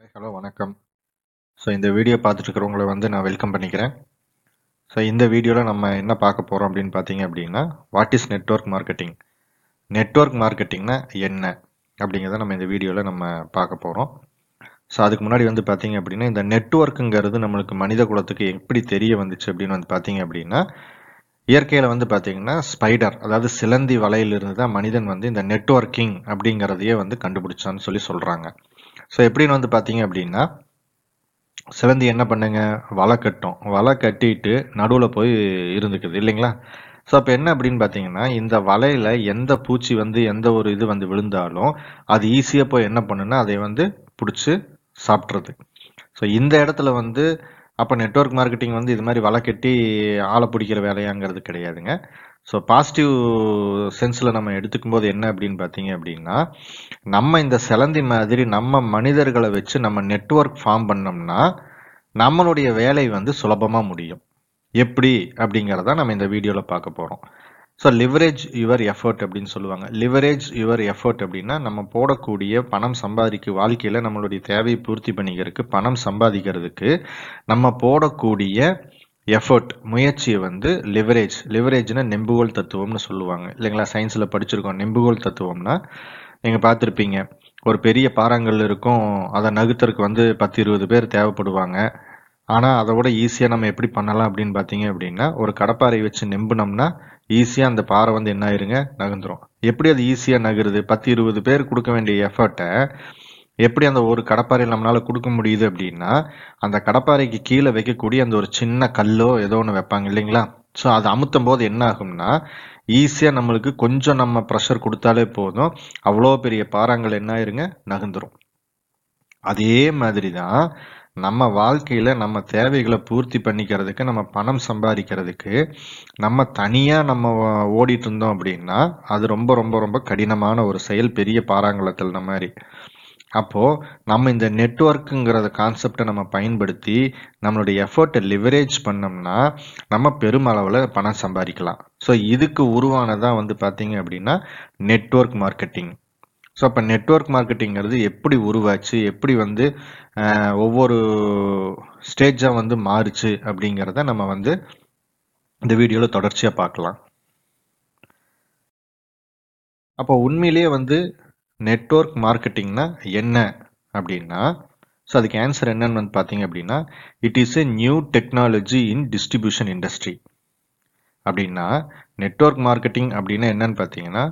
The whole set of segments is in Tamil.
ஹாய் ஹலோ வணக்கம். ஸோ இந்த வீடியோ பார்த்துட்ருக்கிறவங்களை வந்து நான் வெல்கம் பண்ணிக்கிறேன். ஸோ இந்த வீடியோவில் நம்ம என்ன பார்க்க போகிறோம் அப்படின்னு பார்த்தீங்க அப்படின்னா what is network marketing network மார்க்கெட்டிங்னா என்ன? அப்படிங்கிறத நம்ம இந்த வீடியோவில் நம்ம பார்க்க போகிறோம் ஸோ அதுக்கு முன்னாடி வந்து பார்த்தீங்க அப்படின்னா இந்த நெட்வொர்க்குங்கிறது நம்மளுக்கு மனித குலத்துக்கு எப்படி தெரிய வந்துச்சு அப்படின்னு வந்து பார்த்தீங்க அப்படின்னா இயற்கையில் வந்து பார்த்தீங்கன்னா ஸ்பைடர் அதாவது சிலந்தி வலையிலிருந்து தான் மனிதன் வந்து இந்த நெட்வொர்க்கிங் அப்படிங்கிறதையே வந்து கண்டுபிடிச்சான்னு சொல்லி சொல்கிறாங்க ஸோ எப்படின்னு வந்து பார்த்தீங்க அப்படின்னா சிலந்தி என்ன பண்ணுங்க? வலை கட்டும். வலை கட்டிட்டு நடுவில் போய் இருந்துக்குது இல்லைங்களா? ஸோ அப்போ என்ன அப்படின்னு பார்த்தீங்கன்னா இந்த வலையில் எந்த பூச்சி வந்து எந்த ஒரு இது வந்து விழுந்தாலும் அது ஈஸியாக போய் என்ன பண்ணுன்னா அதை வந்து பிடிச்சி சாப்பிட்றது. ஸோ இந்த இடத்துல வந்து அப்போ நெட்வொர்க் மார்க்கெட்டிங் வந்து இது மாதிரி வலை கட்டி ஆளை பிடிக்கிற வேலையாங்கிறது கிடையாதுங்க. ஸோ பாசிட்டிவ் சென்ஸில் நம்ம எடுத்துக்கும் போது என்ன அப்படின்னு பார்த்தீங்க அப்படின்னா நம்ம இந்த சிலந்தி மாதிரி நம்ம மனிதர்களை வச்சு நம்ம நெட்வொர்க் ஃபார்ம் பண்ணோம்னா நம்மளுடைய வேலை வந்து சுலபமாக முடியும். எப்படி? அப்படிங்கிறத நம்ம இந்த வீடியோவில் பார்க்க போகிறோம் ஸோ லிவரேஜ் யுவர் எஃபர்ட் அப்படின்னு சொல்லுவாங்க. லிவரேஜ் யுவர் எஃபர்ட் அப்படின்னா நம்ம போடக்கூடிய பணம் சம்பாதிக்க வாழ்க்கையில் நம்மளுடைய தேவையை பூர்த்தி பண்ணிக்கிறதுக்கு பணம் சம்பாதிக்கிறதுக்கு நம்ம போடக்கூடிய எஃபர்ட் முயற்சியை வந்து லிவரேஜ் லிவரேஜ்னா நெம்புகோல் தத்துவம்னு சொல்லுவாங்க. இல்லைங்களா? சயின்ஸில் படிச்சிருக்கோம். நெம்புகோல் தத்துவம்னா நீங்கள் பார்த்துருப்பீங்க. ஒரு பெரிய பாறாங்கல் இருக்கும். அதை நகுத்தருக்கு வந்து பத்து இருபது பேர் தேவைப்படுவாங்க. ஆனால் அதை விட ஈஸியாக நம்ம எப்படி பண்ணலாம் அப்படின்னு பார்த்தீங்க அப்படின்னா ஒரு கடப்பாரை வச்சு நெம்புனோம்னா ஈஸியாக அந்த பாறை வந்து என்ன ஆயிருங்க? நகர்ந்துரும். எப்படி அது ஈஸியாக நகருது? பத்து இருபது பேர் கொடுக்க வேண்டிய எஃபர்ட்டை எப்படி அந்த ஒரு கடப்பாறையில் நம்மளால கொடுக்க முடியுது அப்படின்னா அந்த கடப்பாறைக்கு கீழே வைக்கக்கூடிய அந்த ஒரு சின்ன கல்லோ ஏதோ ஒன்று வைப்பாங்க இல்லைங்களா? ஸோ அது அமுத்தும் போது என்ன ஆகும்னா ஈஸியாக நம்மளுக்கு கொஞ்சம் நம்ம ப்ரெஷர் கொடுத்தாலே போதும் அவ்வளோ பெரிய பாறாங்கள் என்ன ஆயிருங்க? நகர்ந்துரும். அதே மாதிரி தான் நம்ம வாழ்க்கையில் நம்ம தேவைகளை பூர்த்தி பண்ணிக்கிறதுக்கு நம்ம பணம் சம்பாதிக்கிறதுக்கு நம்ம தனியாக நம்ம ஓடிட்டு இருந்தோம் அப்படின்னா அது ரொம்ப ரொம்ப ரொம்ப கடினமான ஒரு செயல் பெரிய பாறாங்கலத்தில் மாதிரி. அப்போது நம்ம இந்த நெட்ஒர்க்குங்கிறத கான்செப்டை நம்ம பயன்படுத்தி நம்மளுடைய எஃபர்ட்டை லிவரேஜ் பண்ணோம்னா நம்ம பெருமளவில் பணம் சம்பாதிக்கலாம். ஸோ இதுக்கு உருவானதான் வந்து பார்த்தீங்க அப்படின்னா நெட்ஒர்க் மார்க்கெட்டிங் ஸோ அப்போ நெட்ஒர்க் மார்க்கெட்டிங்கிறது எப்படி உருவாச்சு எப்படி வந்து ஒவ்வொரு ஸ்டேஜாக வந்து மாறுச்சு அப்படிங்கிறத நம்ம வந்து இந்த வீடியோவில் தொடர்ச்சியாக பார்க்கலாம். அப்போ உண்மையிலேயே வந்து நெட்ஒர்க் மார்க்கெட்டிங்னா என்ன அப்படின்னா ஸோ அதுக்கு ஆன்சர் என்னன்னு வந்து பார்த்தீங்க அப்படின்னா it is a new technology in distribution industry அப்படின்னா நெட்ஒர்க் மார்க்கெட்டிங் அப்படின்னா என்னன்னு பார்த்தீங்கன்னா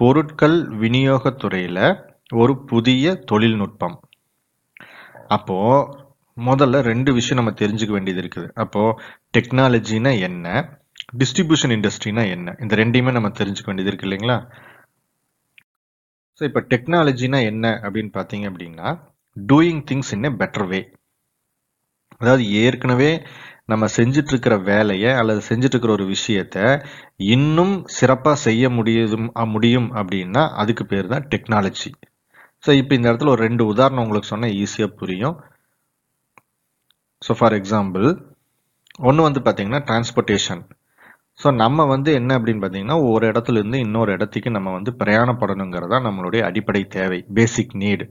பொருட்கள் விநியோகத்துறையில் ஒரு புதிய தொழில்நுட்பம். அப்போது முதல்ல ரெண்டு விஷயம் நம்ம தெரிஞ்சுக்க வேண்டியது இருக்குது. அப்போது டெக்னாலஜினா என்ன? டிஸ்ட்ரிபியூஷன் இண்டஸ்ட்ரினா என்ன? இந்த ரெண்டையுமே நம்ம தெரிஞ்சுக்க வேண்டியது இருக்கு இல்லைங்களா? ஸோ இப்போ டெக்னாலஜினா என்ன அப்படின்னு பார்த்தீங்க அப்படின்னா doing things in a better way அதாவது ஏற்கனவே நம்ம செஞ்சுட்டு இருக்கிற வேலையை அல்லது செஞ்சுட்டு இருக்கிற ஒரு விஷயத்த இன்னும் சிறப்பாக செய்ய முடியும் முடியும் அப்படின்னா அதுக்கு பேர் தான் டெக்னாலஜி ஸோ இப்போ இந்த இடத்துல ஒரு ரெண்டு உதாரணம் உங்களுக்கு சொன்னால் ஈஸியாக புரியும். ஸோ ஃபார் எக்ஸாம்பிள் ஒன்று வந்து பார்த்தீங்கன்னா டிரான்ஸ்போர்ட்டேஷன் ஸோ நம்ம வந்து என்ன அப்படின்னு பார்த்தீங்கன்னா ஒரு இடத்துல இருந்து இன்னொரு இடத்துக்கு நம்ம வந்து பிரயாணப்படணுங்கிறதா நம்மளுடைய அடிப்படை தேவை பேசிக் நீடு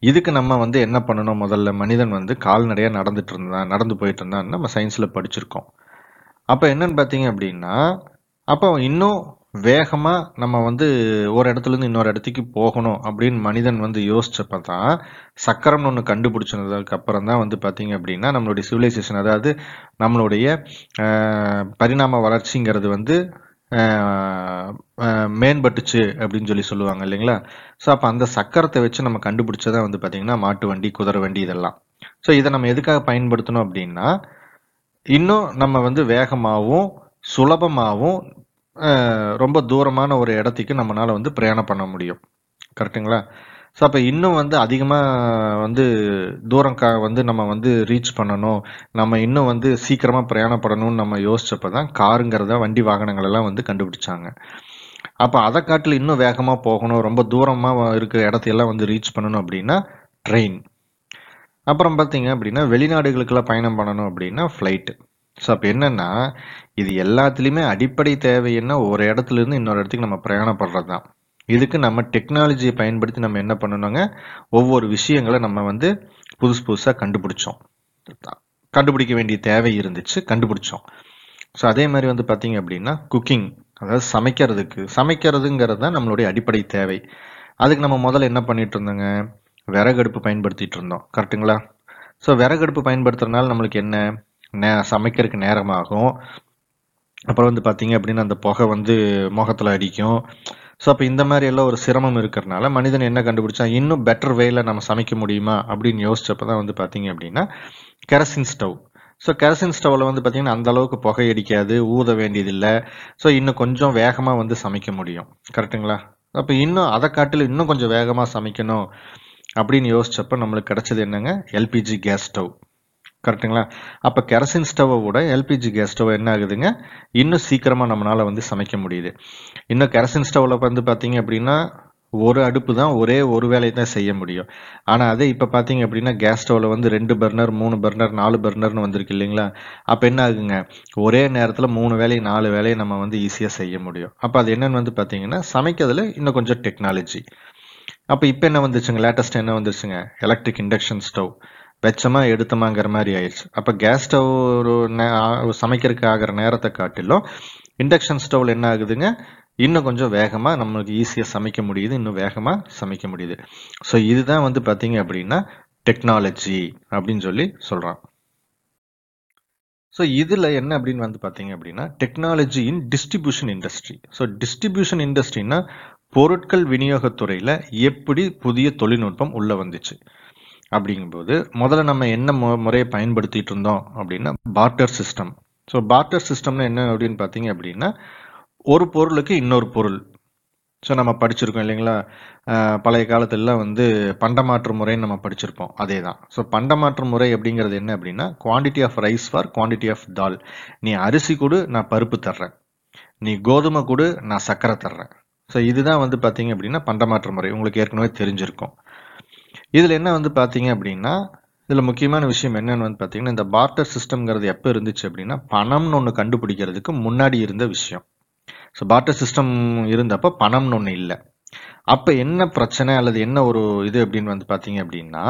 இதுக்கு நம்ம வந்து என்ன பண்ணணும்? முதல்ல மனிதன் வந்து கால்நடையாக நடந்துட்டு இருந்தான் நடந்து போயிட்டு இருந்தான்னு நம்ம சயின்ஸில் படிச்சிருக்கோம். அப்போ என்னன்னு பார்த்தீங்க அப்படின்னா அப்போ இன்னும் வேகமாக நம்ம வந்து ஒரு இடத்துலேருந்து இன்னொரு இடத்துக்கு போகணும் அப்படின்னு மனிதன் வந்து யோசிச்சப்பதான் தான் சக்கரம்னு ஒன்று கண்டுபிடிச்சதுக்கு அப்புறம் தான் வந்து பார்த்தீங்க அப்படின்னா நம்மளுடைய சிவிலைசேஷன் அதாவது நம்மளுடைய பரிணாம வளர்ச்சிங்கிறது வந்து மேம்பட்டுச்சு அப்படின்னு சொல்லி சொல்லுவாங்க இல்லைங்களா? ஸோ அப்போ அந்த சக்கரத்தை வச்சு நம்ம கண்டுபிடிச்சதான் வந்து பார்த்தீங்கன்னா மாட்டு வண்டி குதிரை வண்டி இதெல்லாம். ஸோ இதை நம்ம எதுக்காக பயன்படுத்தணும் அப்படின்னா இன்னும் நம்ம வந்து வேகமாகவும் சுலபமாகவும் ரொம்ப தூரமான ஒரு இடத்துக்கு நம்மளால வந்து பிரயாணம் பண்ண முடியும். கரெக்டுங்களா ஸோ அப்போ இன்னும் வந்து அதிகமாக வந்து தூரம் க வந்து நம்ம வந்து ரீச் பண்ணணும். நம்ம இன்னும் வந்து சீக்கிரமாக பிரயாணப்படணும்னு நம்ம யோசிச்சப்போ தான் காருங்கிறத வண்டி வாகனங்கள் எல்லாம் வந்து கண்டுபிடிச்சாங்க. அப்போ அதை காட்டில் இன்னும் வேகமாக போகணும் ரொம்ப தூரமாக இருக்கிற இடத்தையெல்லாம் வந்து ரீச் பண்ணணும் அப்படின்னா ட்ரெயின். அப்புறம் பார்த்தீங்க அப்படின்னா வெளிநாடுகளுக்கெல்லாம் பயணம் பண்ணணும் அப்படின்னா ஃப்ளைட்டு ஸோ அப்போ என்னென்னா இது எல்லாத்துலேயுமே அடிப்படை தேவை என்ன? ஒரு இடத்துல இருந்து இன்னொரு இடத்துக்கு நம்ம பிரயாணப்படுறது தான் இதுக்கு நம்ம டெக்னாலஜியை பயன்படுத்தி நம்ம என்ன பண்ணணுங்க ஒவ்வொரு விஷயங்களை நம்ம வந்து புதுசு புதுசாக கண்டுபிடிச்சோம். கண்டுபிடிக்க வேண்டிய தேவை இருந்துச்சு கண்டுபிடிச்சோம். ஸோ அதே மாதிரி வந்து பார்த்தீங்க அப்படின்னா குக்கிங் அதாவது சமைக்கிறதுக்கு சமைக்கிறதுங்கிறது தான் நம்மளுடைய அடிப்படை தேவை. அதுக்கு நம்ம முதல்ல என்ன பண்ணிட்டு இருந்தோங்க? விறகடுப்பு பயன்படுத்திட்டு இருந்தோம். கரெக்டுங்களா ஸோ விறகடுப்பு பயன்படுத்துறதுனால நம்மளுக்கு என்ன? நே சமைக்கிறதுக்கு நேரமாகும். அப்புறம் வந்து பார்த்தீங்க அப்படின்னா அந்த புகை வந்து முகத்தில் அடிக்கும். ஸோ அப்போ இந்த மாதிரி எல்லாம் ஒரு சிரமம் இருக்கிறனால மனிதன் என்ன கண்டுபிடிச்சா இன்னும் பெட்டர் வேல நம்ம சமைக்க முடியுமா? அப்படின்னு யோசிச்சப்போ தான் வந்து பார்த்தீங்க அப்படின்னா கெரசின் ஸ்டவ் ஸோ கெரசின் ஸ்டவ்வில் வந்து பார்த்தீங்கன்னா அந்த அளவுக்கு புகை அடிக்காது ஊத வேண்டியதில்லை. ஸோ இன்னும் கொஞ்சம் வேகமாக வந்து சமைக்க முடியும். கரெக்டுங்களா அப்போ இன்னும் அதை காட்டில் இன்னும் கொஞ்சம் வேகமாக சமைக்கணும் அப்படின்னு யோசிச்சப்போ நம்மளுக்கு கிடைச்சது என்னங்க? எல்பிஜி கேஸ் ஸ்டவ் கரெக்டுங்களா அப்போ கெரசின் ஸ்டவ்வை விட எல்பிஜி கேஸ் ஸ்டவ் என்ன ஆகுதுங்க? இன்னும் சீக்கிரமாக நம்மளால் வந்து சமைக்க முடியுது. இன்னும் கெரசின் ஸ்டவ்வில் வந்து பார்த்தீங்க அப்படின்னா ஒரு அடுப்பு தான் ஒரே ஒரு வேலையை தான் செய்ய முடியும். ஆனால் அதே இப்போ பார்த்தீங்க அப்படின்னா கேஸ் ஸ்டவ்வில் வந்து ரெண்டு பர்னர் மூணு பர்னர் நாலு பர்னர்னு வந்திருக்கு இல்லைங்களா? அப்போ என்ன ஆகுங்க? ஒரே நேரத்தில் மூணு வேலையை நாலு வேலையை நம்ம வந்து ஈஸியாக செய்ய முடியும். அப்போ அது என்னன்னு வந்து பார்த்தீங்கன்னா சமைக்கிறதுல இன்னும் கொஞ்சம் டெக்னாலஜி அப்போ இப்போ என்ன வந்துச்சுங்க? லேட்டஸ்ட் என்ன வந்துருச்சுங்க எலக்ட்ரிக் இண்டக்ஷன் ஸ்டவ் வெச்சமா எடுத்தமாங்கிற மாதிரி ஆயிடுச்சு. அப்போ கேஸ் ஸ்டவ் ஒரு நே- சமைக்கிறதுக்கு ஆகிற நேரத்தை காட்டிலும் இண்டக்ஷன் ஸ்டவ்ல என்ன ஆகுதுங்க? இன்னும் கொஞ்சம் வேகமாக நம்மளுக்கு ஈஸியாக சமைக்க முடியுது இன்னும் வேகமாக சமைக்க முடியுது. ஸோ இதுதான் வந்து பார்த்தீங்க அப்படின்னா டெக்னாலஜி அப்படின்னு சொல்லி சொல்கிறான் ஸோ இதில் என்ன அப்படின்னு வந்து பார்த்தீங்க அப்படின்னா technology in distribution industry so distribution இண்டஸ்ட்ரினா பொருட்கள் விநியோகத்துறையில் எப்படி புதிய தொழில்நுட்பம் உள்ளே வந்துச்சு. அப்படிங்கும்போது முதல்ல நம்ம என்ன மு முறையை பயன்படுத்திட்டு இருந்தோம் அப்படின்னா பார்ட்டர் சிஸ்டம் ஸோ பார்ட்டர் சிஸ்டம்னா என்ன அப்படின்னு பார்த்தீங்க அப்படின்னா ஒரு பொருளுக்கு இன்னொரு பொருள். ஸோ நம்ம படிச்சிருக்கோம் இல்லைங்களா? பழைய காலத்துலலாம் வந்து பண்டமாற்று முறைன்னு நம்ம படிச்சிருப்போம். அதே தான் ஸோ பண்டமாற்று முறை அப்படிங்கிறது என்ன அப்படின்னா quantity of rice for quantity of dal நீ அரிசி கொடு நான் பருப்பு தர்றேன். நீ கோதுமை கொடு நான் சர்க்கரை தர்றேன். ஸோ இதுதான் வந்து பார்த்தீங்க அப்படின்னா பண்டமாற்று முறை. உங்களுக்கு ஏற்கனவே தெரிஞ்சிருக்கும். இதில் என்ன வந்து பார்த்தீங்க அப்படின்னா இதில் முக்கியமான விஷயம் என்னன்னு வந்து பார்த்தீங்கன்னா இந்த பார்ட்டர் சிஸ்டம்ங்கிறது எப்போ இருந்துச்சு அப்படின்னா பணம்னு ஒன்று கண்டுபிடிக்கிறதுக்கு முன்னாடி இருந்த விஷயம். ஸோ பார்ட்டர் சிஸ்டம் இருந்தப்போ பணம்னு ஒன்று இல்லை. அப்போ என்ன பிரச்சனை அல்லது என்ன ஒரு இது அப்படின்னு வந்து பார்த்தீங்க அப்படின்னா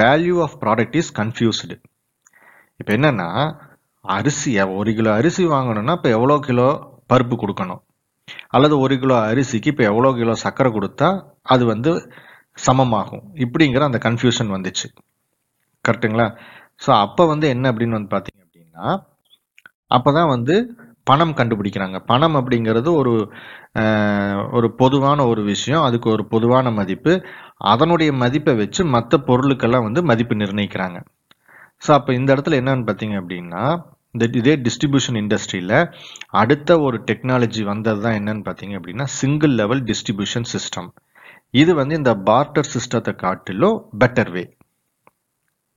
value of product is confused இப்போ என்னன்னா அரிசி ஒரு கிலோ அரிசி வாங்கணும்னா இப்போ எவ்வளோ கிலோ பருப்பு கொடுக்கணும்? அல்லது ஒரு கிலோ அரிசிக்கு இப்போ எவ்வளோ கிலோ சர்க்கரை கொடுத்தா அது வந்து சமமாகும். இப்படிங்கிற அந்த கன்ஃபியூஷன் வந்துச்சு. கரெக்ட்டுங்களா ஸோ அப்போ வந்து என்ன அப்படின்னு வந்து பார்த்தீங்க அப்படின்னா அப்போ தான் வந்து பணம் கண்டுபிடிக்கிறாங்க. பணம் அப்படிங்கிறது ஒரு ஒரு பொதுவான ஒரு விஷயம். அதுக்கு ஒரு பொதுவான மதிப்பு. அதனுடைய மதிப்பை வச்சு மற்ற பொருளுக்கெல்லாம் வந்து மதிப்பு நிர்ணயிக்கிறாங்க. ஸோ அப்போ இந்த இடத்துல என்னன்னு பார்த்தீங்க அப்படின்னா இந்த இதே டிஸ்ட்ரிபியூஷன் இண்டஸ்ட்ரியில் அடுத்த ஒரு டெக்னாலஜி வந்தது தான் என்னன்னு பார்த்தீங்க அப்படின்னா சிங்கிள் லெவல் டிஸ்ட்ரிபியூஷன் சிஸ்டம் இது வந்து இந்த பார்ட்டர் சிஸ்டத்தை காட்டிலும் பெட்டர் வே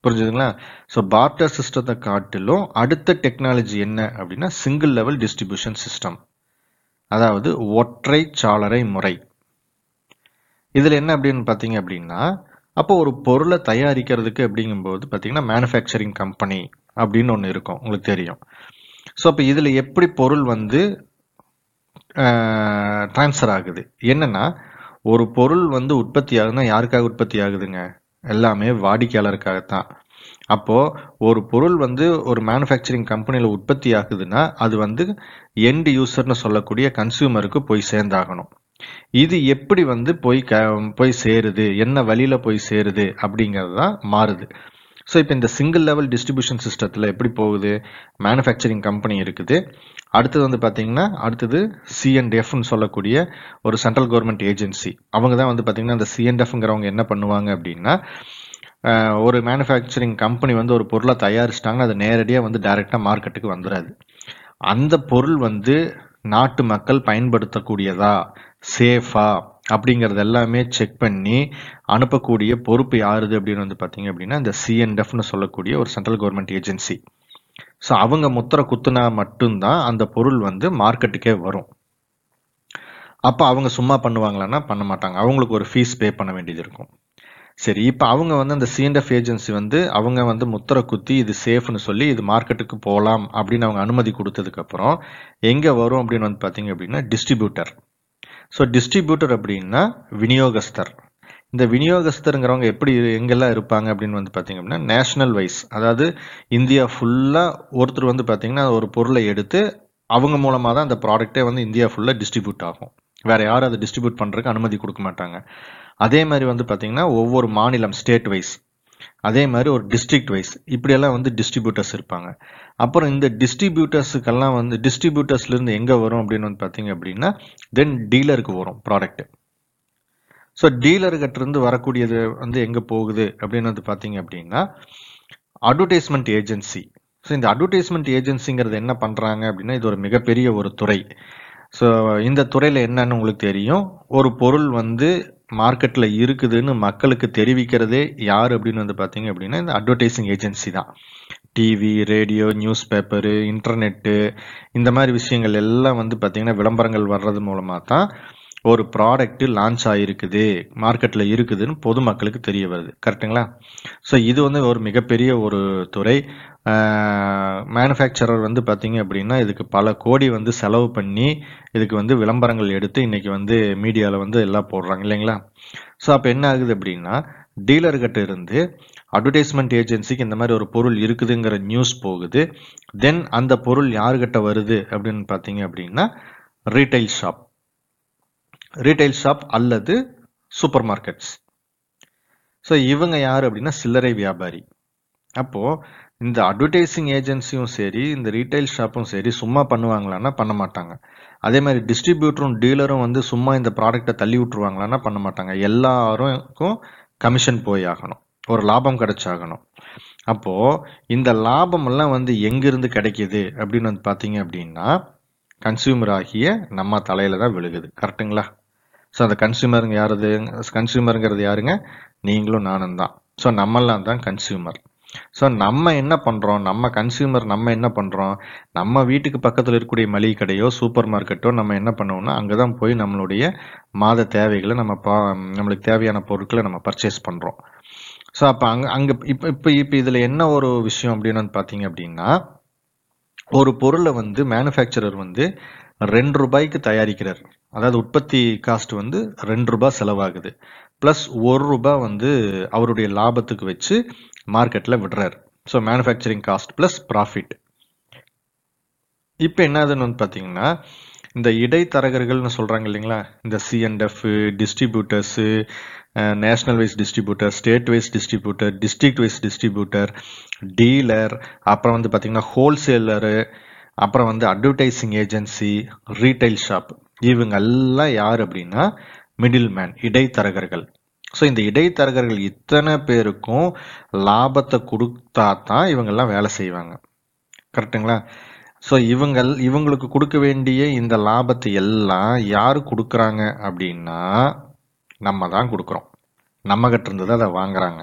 புரிஞ்சுதுங்களா? ஸோ பார்ட்டர் சிஸ்டத்தை காட்டிலும் அடுத்த டெக்னாலஜி என்ன அப்படின்னா சிங்கிள் லெவல் டிஸ்ட்ரிபியூஷன் சிஸ்டம் அதாவது ஒற்றை சாளரை முறை. இதில் என்ன அப்படின்னு பார்த்தீங்க அப்படின்னா அப்போ ஒரு பொருளை தயாரிக்கிறதுக்கு அப்படிங்கும்போது பார்த்தீங்கன்னா மேனுஃபேக்சரிங் கம்பெனி அப்படின்னு ஒன்று இருக்கும். உங்களுக்கு தெரியும். ஸோ அப்போ இதில் எப்படி பொருள் வந்து ட்ரான்ஸ்ஃபர் ஆகுது? என்னன்னா ஒரு பொருள் வந்து உற்பத்தி ஆகுதுன்னா யாருக்காக உற்பத்தி ஆகுதுங்க எல்லாமே வாடிக்கையாளருக்காகத்தான். அப்போ ஒரு பொருள் வந்து ஒரு மேனுஃபேக்சரிங் கம்பெனியில் உற்பத்தி ஆகுதுன்னா அது வந்து எண்ட் யூசர்னு சொல்லக்கூடிய கன்சியூமருக்கு போய் சேர்ந்தாகணும். இது எப்படி வந்து போய் க போய் சேருது? என்ன வழியில் போய் சேருது? அப்படிங்கிறது தான் மாறுது. ஸோ இப்போ இந்த சிங்கிள் லெவல் டிஸ்ட்ரிபியூஷன் சிஸ்டத்தில் எப்படி போகுது? மேனுஃபேக்சரிங் கம்பெனி இருக்குது. அடுத்தது வந்து பார்த்தீங்கன்னா அடுத்தது சிஎன்டிஎஃப்னு சொல்லக்கூடிய ஒரு சென்ட்ரல் கவர்மெண்ட் ஏஜென்சி அவங்க தான் வந்து பார்த்தீங்கன்னா அந்த சிஎன்டிஎஃப்ங்கிறவங்க என்ன பண்ணுவாங்க அப்படின்னா ஒரு மேனுஃபேக்சரிங் கம்பெனி வந்து ஒரு பொருளை தயாரிச்சிட்டாங்கன்னா அது நேரடியாக வந்து டைரெக்டாக மார்க்கெட்டுக்கு வந்துடாது அந்த பொருள் வந்து நாட்டு மக்கள் பயன்படுத்தக்கூடியதா? சேஃபா அப்படிங்கிறது எல்லாமே செக் பண்ணி அனுப்பக்கூடிய பொறுப்பு யாருது அப்படின்னு வந்து பார்த்தீங்க அப்படின்னா இந்த சிஎன்டெஃப்னு சொல்லக்கூடிய ஒரு சென்ட்ரல் கவர்மெண்ட் ஏஜென்சி ஸோ அவங்க முத்திரை குத்துனா மட்டும்தான் அந்த பொருள் வந்து மார்க்கெட்டுக்கே வரும். அப்போ அவங்க சும்மா பண்ணுவாங்களான்னா பண்ண மாட்டாங்க. அவங்களுக்கு ஒரு ஃபீஸ் பே பண்ண வேண்டியது இருக்கும். சரி இப்போ அவங்க வந்து அந்த சிஎன்டெஃப் ஏஜென்சி வந்து அவங்க வந்து முத்திரை குத்தி இது சேஃப்னு சொல்லி இது மார்க்கெட்டுக்கு போகலாம் அப்படின்னு அவங்க அனுமதி கொடுத்ததுக்கப்புறம் எங்கே வரும் அப்படின்னு வந்து பார்த்தீங்க அப்படின்னா டிஸ்ட்ரிபியூட்டர் ஸோ டிஸ்ட்ரிபியூட்டர் அப்படின்னா விநியோகஸ்தர். இந்த விநியோகஸ்தருங்கிறவங்க எப்படி எங்கெல்லாம் இருப்பாங்க அப்படின்னு வந்து பார்த்தீங்க அப்படின்னா நேஷனல் வைஸ் அதாவது இந்தியா ஃபுல்லாக ஒருத்தர் வந்து பார்த்தீங்கன்னா ஒரு பொருளை எடுத்து அவங்க மூலமாக தான் அந்த ப்ராடக்ட்டே வந்து இந்தியா ஃபுல்லாக டிஸ்ட்ரிபியூட் ஆகும். வேற யாரும் அதை டிஸ்ட்ரிபியூட் பண்ணுறதுக்கு அனுமதி கொடுக்க மாட்டாங்க. அதே மாதிரி வந்து பார்த்தீங்கன்னா ஒவ்வொரு மாநிலம் ஸ்டேட் வைஸ் அதே மாதிரி ஒரு டிஸ்ட்ரிக்ட் வைஸ் இப்படியெல்லாம் வந்து டிஸ்ட்ரிபியூட்டர்ஸ் இருப்பாங்க. அப்புறம் இந்த டிஸ்ட்ரிபியூட்டர்ஸுக்கெல்லாம் வந்து டிஸ்ட்ரிபியூட்டர்ஸ்லேருந்து எங்கே வரும் அப்படின்னு வந்து பார்த்தீங்க அப்படின்னா தென் டீலருக்கு வரும் ப்ராடக்ட்டு ஸோ டீலர்கிட்டருந்து வரக்கூடியது வந்து எங்கே போகுது அப்படின்னு வந்து பார்த்தீங்க அப்படின்னா அட்வர்டைஸ்மெண்ட் ஏஜென்சி ஸோ இந்த அட்வர்டைஸ்மெண்ட் ஏஜென்சிங்கிறது என்ன பண்ணுறாங்க அப்படின்னா இது ஒரு மிகப்பெரிய ஒரு துறை. ஸோ இந்த துறையில் என்னன்னு உங்களுக்கு தெரியும். ஒரு பொருள் வந்து மார்க்கெட்டில் இருக்குதுன்னு மக்களுக்கு தெரிவிக்கிறதே யார் அப்படின்னு வந்து பார்த்தீங்க அப்படின்னா இந்த அட்வர்டைசிங் ஏஜென்சி தான். TV radio news paper internet இந்த மாதிரி விஷயங்கள் எல்லாம் வந்து பார்த்தீங்கன்னா விளம்பரங்கள் வர்றது மூலமாக தான் ஒரு ப்ராடக்ட்டு லான்ச் ஆகிருக்குது மார்க்கெட்டில் இருக்குதுன்னு பொதுமக்களுக்கு தெரிய வருது. கரெக்டுங்களா ஸோ இது வந்து ஒரு மிகப்பெரிய ஒரு துறை. மேனுஃபேக்சரர் வந்து பார்த்தீங்க அப்படின்னா இதுக்கு பல கோடி வந்து செலவு பண்ணி இதுக்கு வந்து விளம்பரங்கள் எடுத்து இன்றைக்கி வந்து மீடியாவில் வந்து எல்லாம் போடுறாங்க இல்லைங்களா? ஸோ அப்போ என்ன ஆகுது அப்படின்னா டீலர்கிட்ட இருந்து அட்வர்டைஸ்மெண்ட் ஏஜென்சிக்கு இந்த மாதிரி ஒரு பொருள் இருக்குதுங்கிற நியூஸ் போகுது. தென் அந்த பொருள் யாருக்கிட்ட வருது அப்படின்னு பார்த்தீங்க அப்படின்னா ரீட்டைல் ஷாப் ரீட்டைல் ஷாப் அல்லது சூப்பர் மார்க்கெட்ஸ் ஸோ இவங்க யார் அப்படின்னா சில்லறை வியாபாரி. அப்போது இந்த அட்வர்டைசிங் ஏஜென்சியும் சரி இந்த ரீட்டைல் ஷாப்பும் சரி சும்மா பண்ணுவாங்களான்னா பண்ண மாட்டாங்க. அதே மாதிரி டிஸ்ட்ரிபியூட்டரும் டீலரும் வந்து சும்மா இந்த ப்ராடக்டை தள்ளி விட்டுருவாங்களான்னா பண்ண மாட்டாங்க. எல்லாருக்கும் கமிஷன் போய் ஆகணும். ஒரு லாபம் கிடைச்சாகணும். அப்போது இந்த லாபமெல்லாம் வந்து எங்கிருந்து கிடைக்கிது அப்படின்னு வந்து பார்த்தீங்க அப்படின்னா கன்சியூமர் ஆகிய நம்ம தலையில தான் விழுகுது. கரெக்டுங்களா ஸோ அந்த கன்சியூமருங்க யாருது? கன்சியூமருங்கிறது யாருங்க? நீங்களும் நானும் தான். ஸோ நம்மெல்லாம் தான் கன்சியூமர் ஸோ நம்ம என்ன பண்ணுறோம் நம்ம கன்சியூமர் நம்ம என்ன பண்ணுறோம் நம்ம வீட்டுக்கு பக்கத்தில் இருக்கக்கூடிய மளிகை கடையோ சூப்பர் மார்க்கெட்டோ நம்ம என்ன பண்ணுவோம்னா அங்கே தான் போய் நம்மளுடைய மாத தேவைகளை நம்ம பா நம்மளுக்கு தேவையான பொருட்களை நம்ம பர்ச்சேஸ் பண்ணுறோம் ஸோ அப்போ அங்கே அங்கே இப்போ இப்போ இப்போ இதில் என்ன ஒரு விஷயம் அப்படின்னு வந்து பார்த்தீங்க அப்படின்னா ஒரு பொருளை வந்து மேனுஃபேக்சரர் வந்து ரெண்டு ரூபாய்க்கு தயாரிக்கிறார். அதாவது உற்பத்தி காஸ்ட் வந்து ரெண்டு ரூபாய் செலவாகுது. ப்ளஸ் ஒரு ரூபாய் வந்து அவருடைய லாபத்துக்கு வச்சு மார்க்கெட்டில் விடுறாரு. So manufacturing cost plus profit இப்போ என்னதுன்னு வந்து பார்த்தீங்கன்னா இந்த இடைத்தரகர்கள்னு சொல்கிறாங்க இல்லைங்களா? இந்த C and F distributors national wise distributor state wise distributor district wise distributor dealer அப்புறம் வந்து பார்த்தீங்கன்னா ஹோல்சேலரு அப்புறம் வந்து அட்வர்டைசிங் ஏஜென்சி ரீட்டைல் ஷாப் இவங்க எல்லாம் யார் அப்படின்னா மிடில் மேன் இடைத்தரகர்கள். ஸோ இந்த இடைத்தரகர்கள் இத்தனை பேருக்கும் லாபத்தை கொடுத்தா தான் இவங்கெல்லாம் வேலை செய்வாங்க. கரெக்டுங்களா ஸோ இவங்க இவங்களுக்கு கொடுக்க வேண்டிய இந்த லாபத்தை எல்லாம் யார் கொடுக்குறாங்க அப்படின்னா நம்ம தான் கொடுக்குறோம். நம்ம கிட்ட இருந்து தான் அதை வாங்குறாங்க.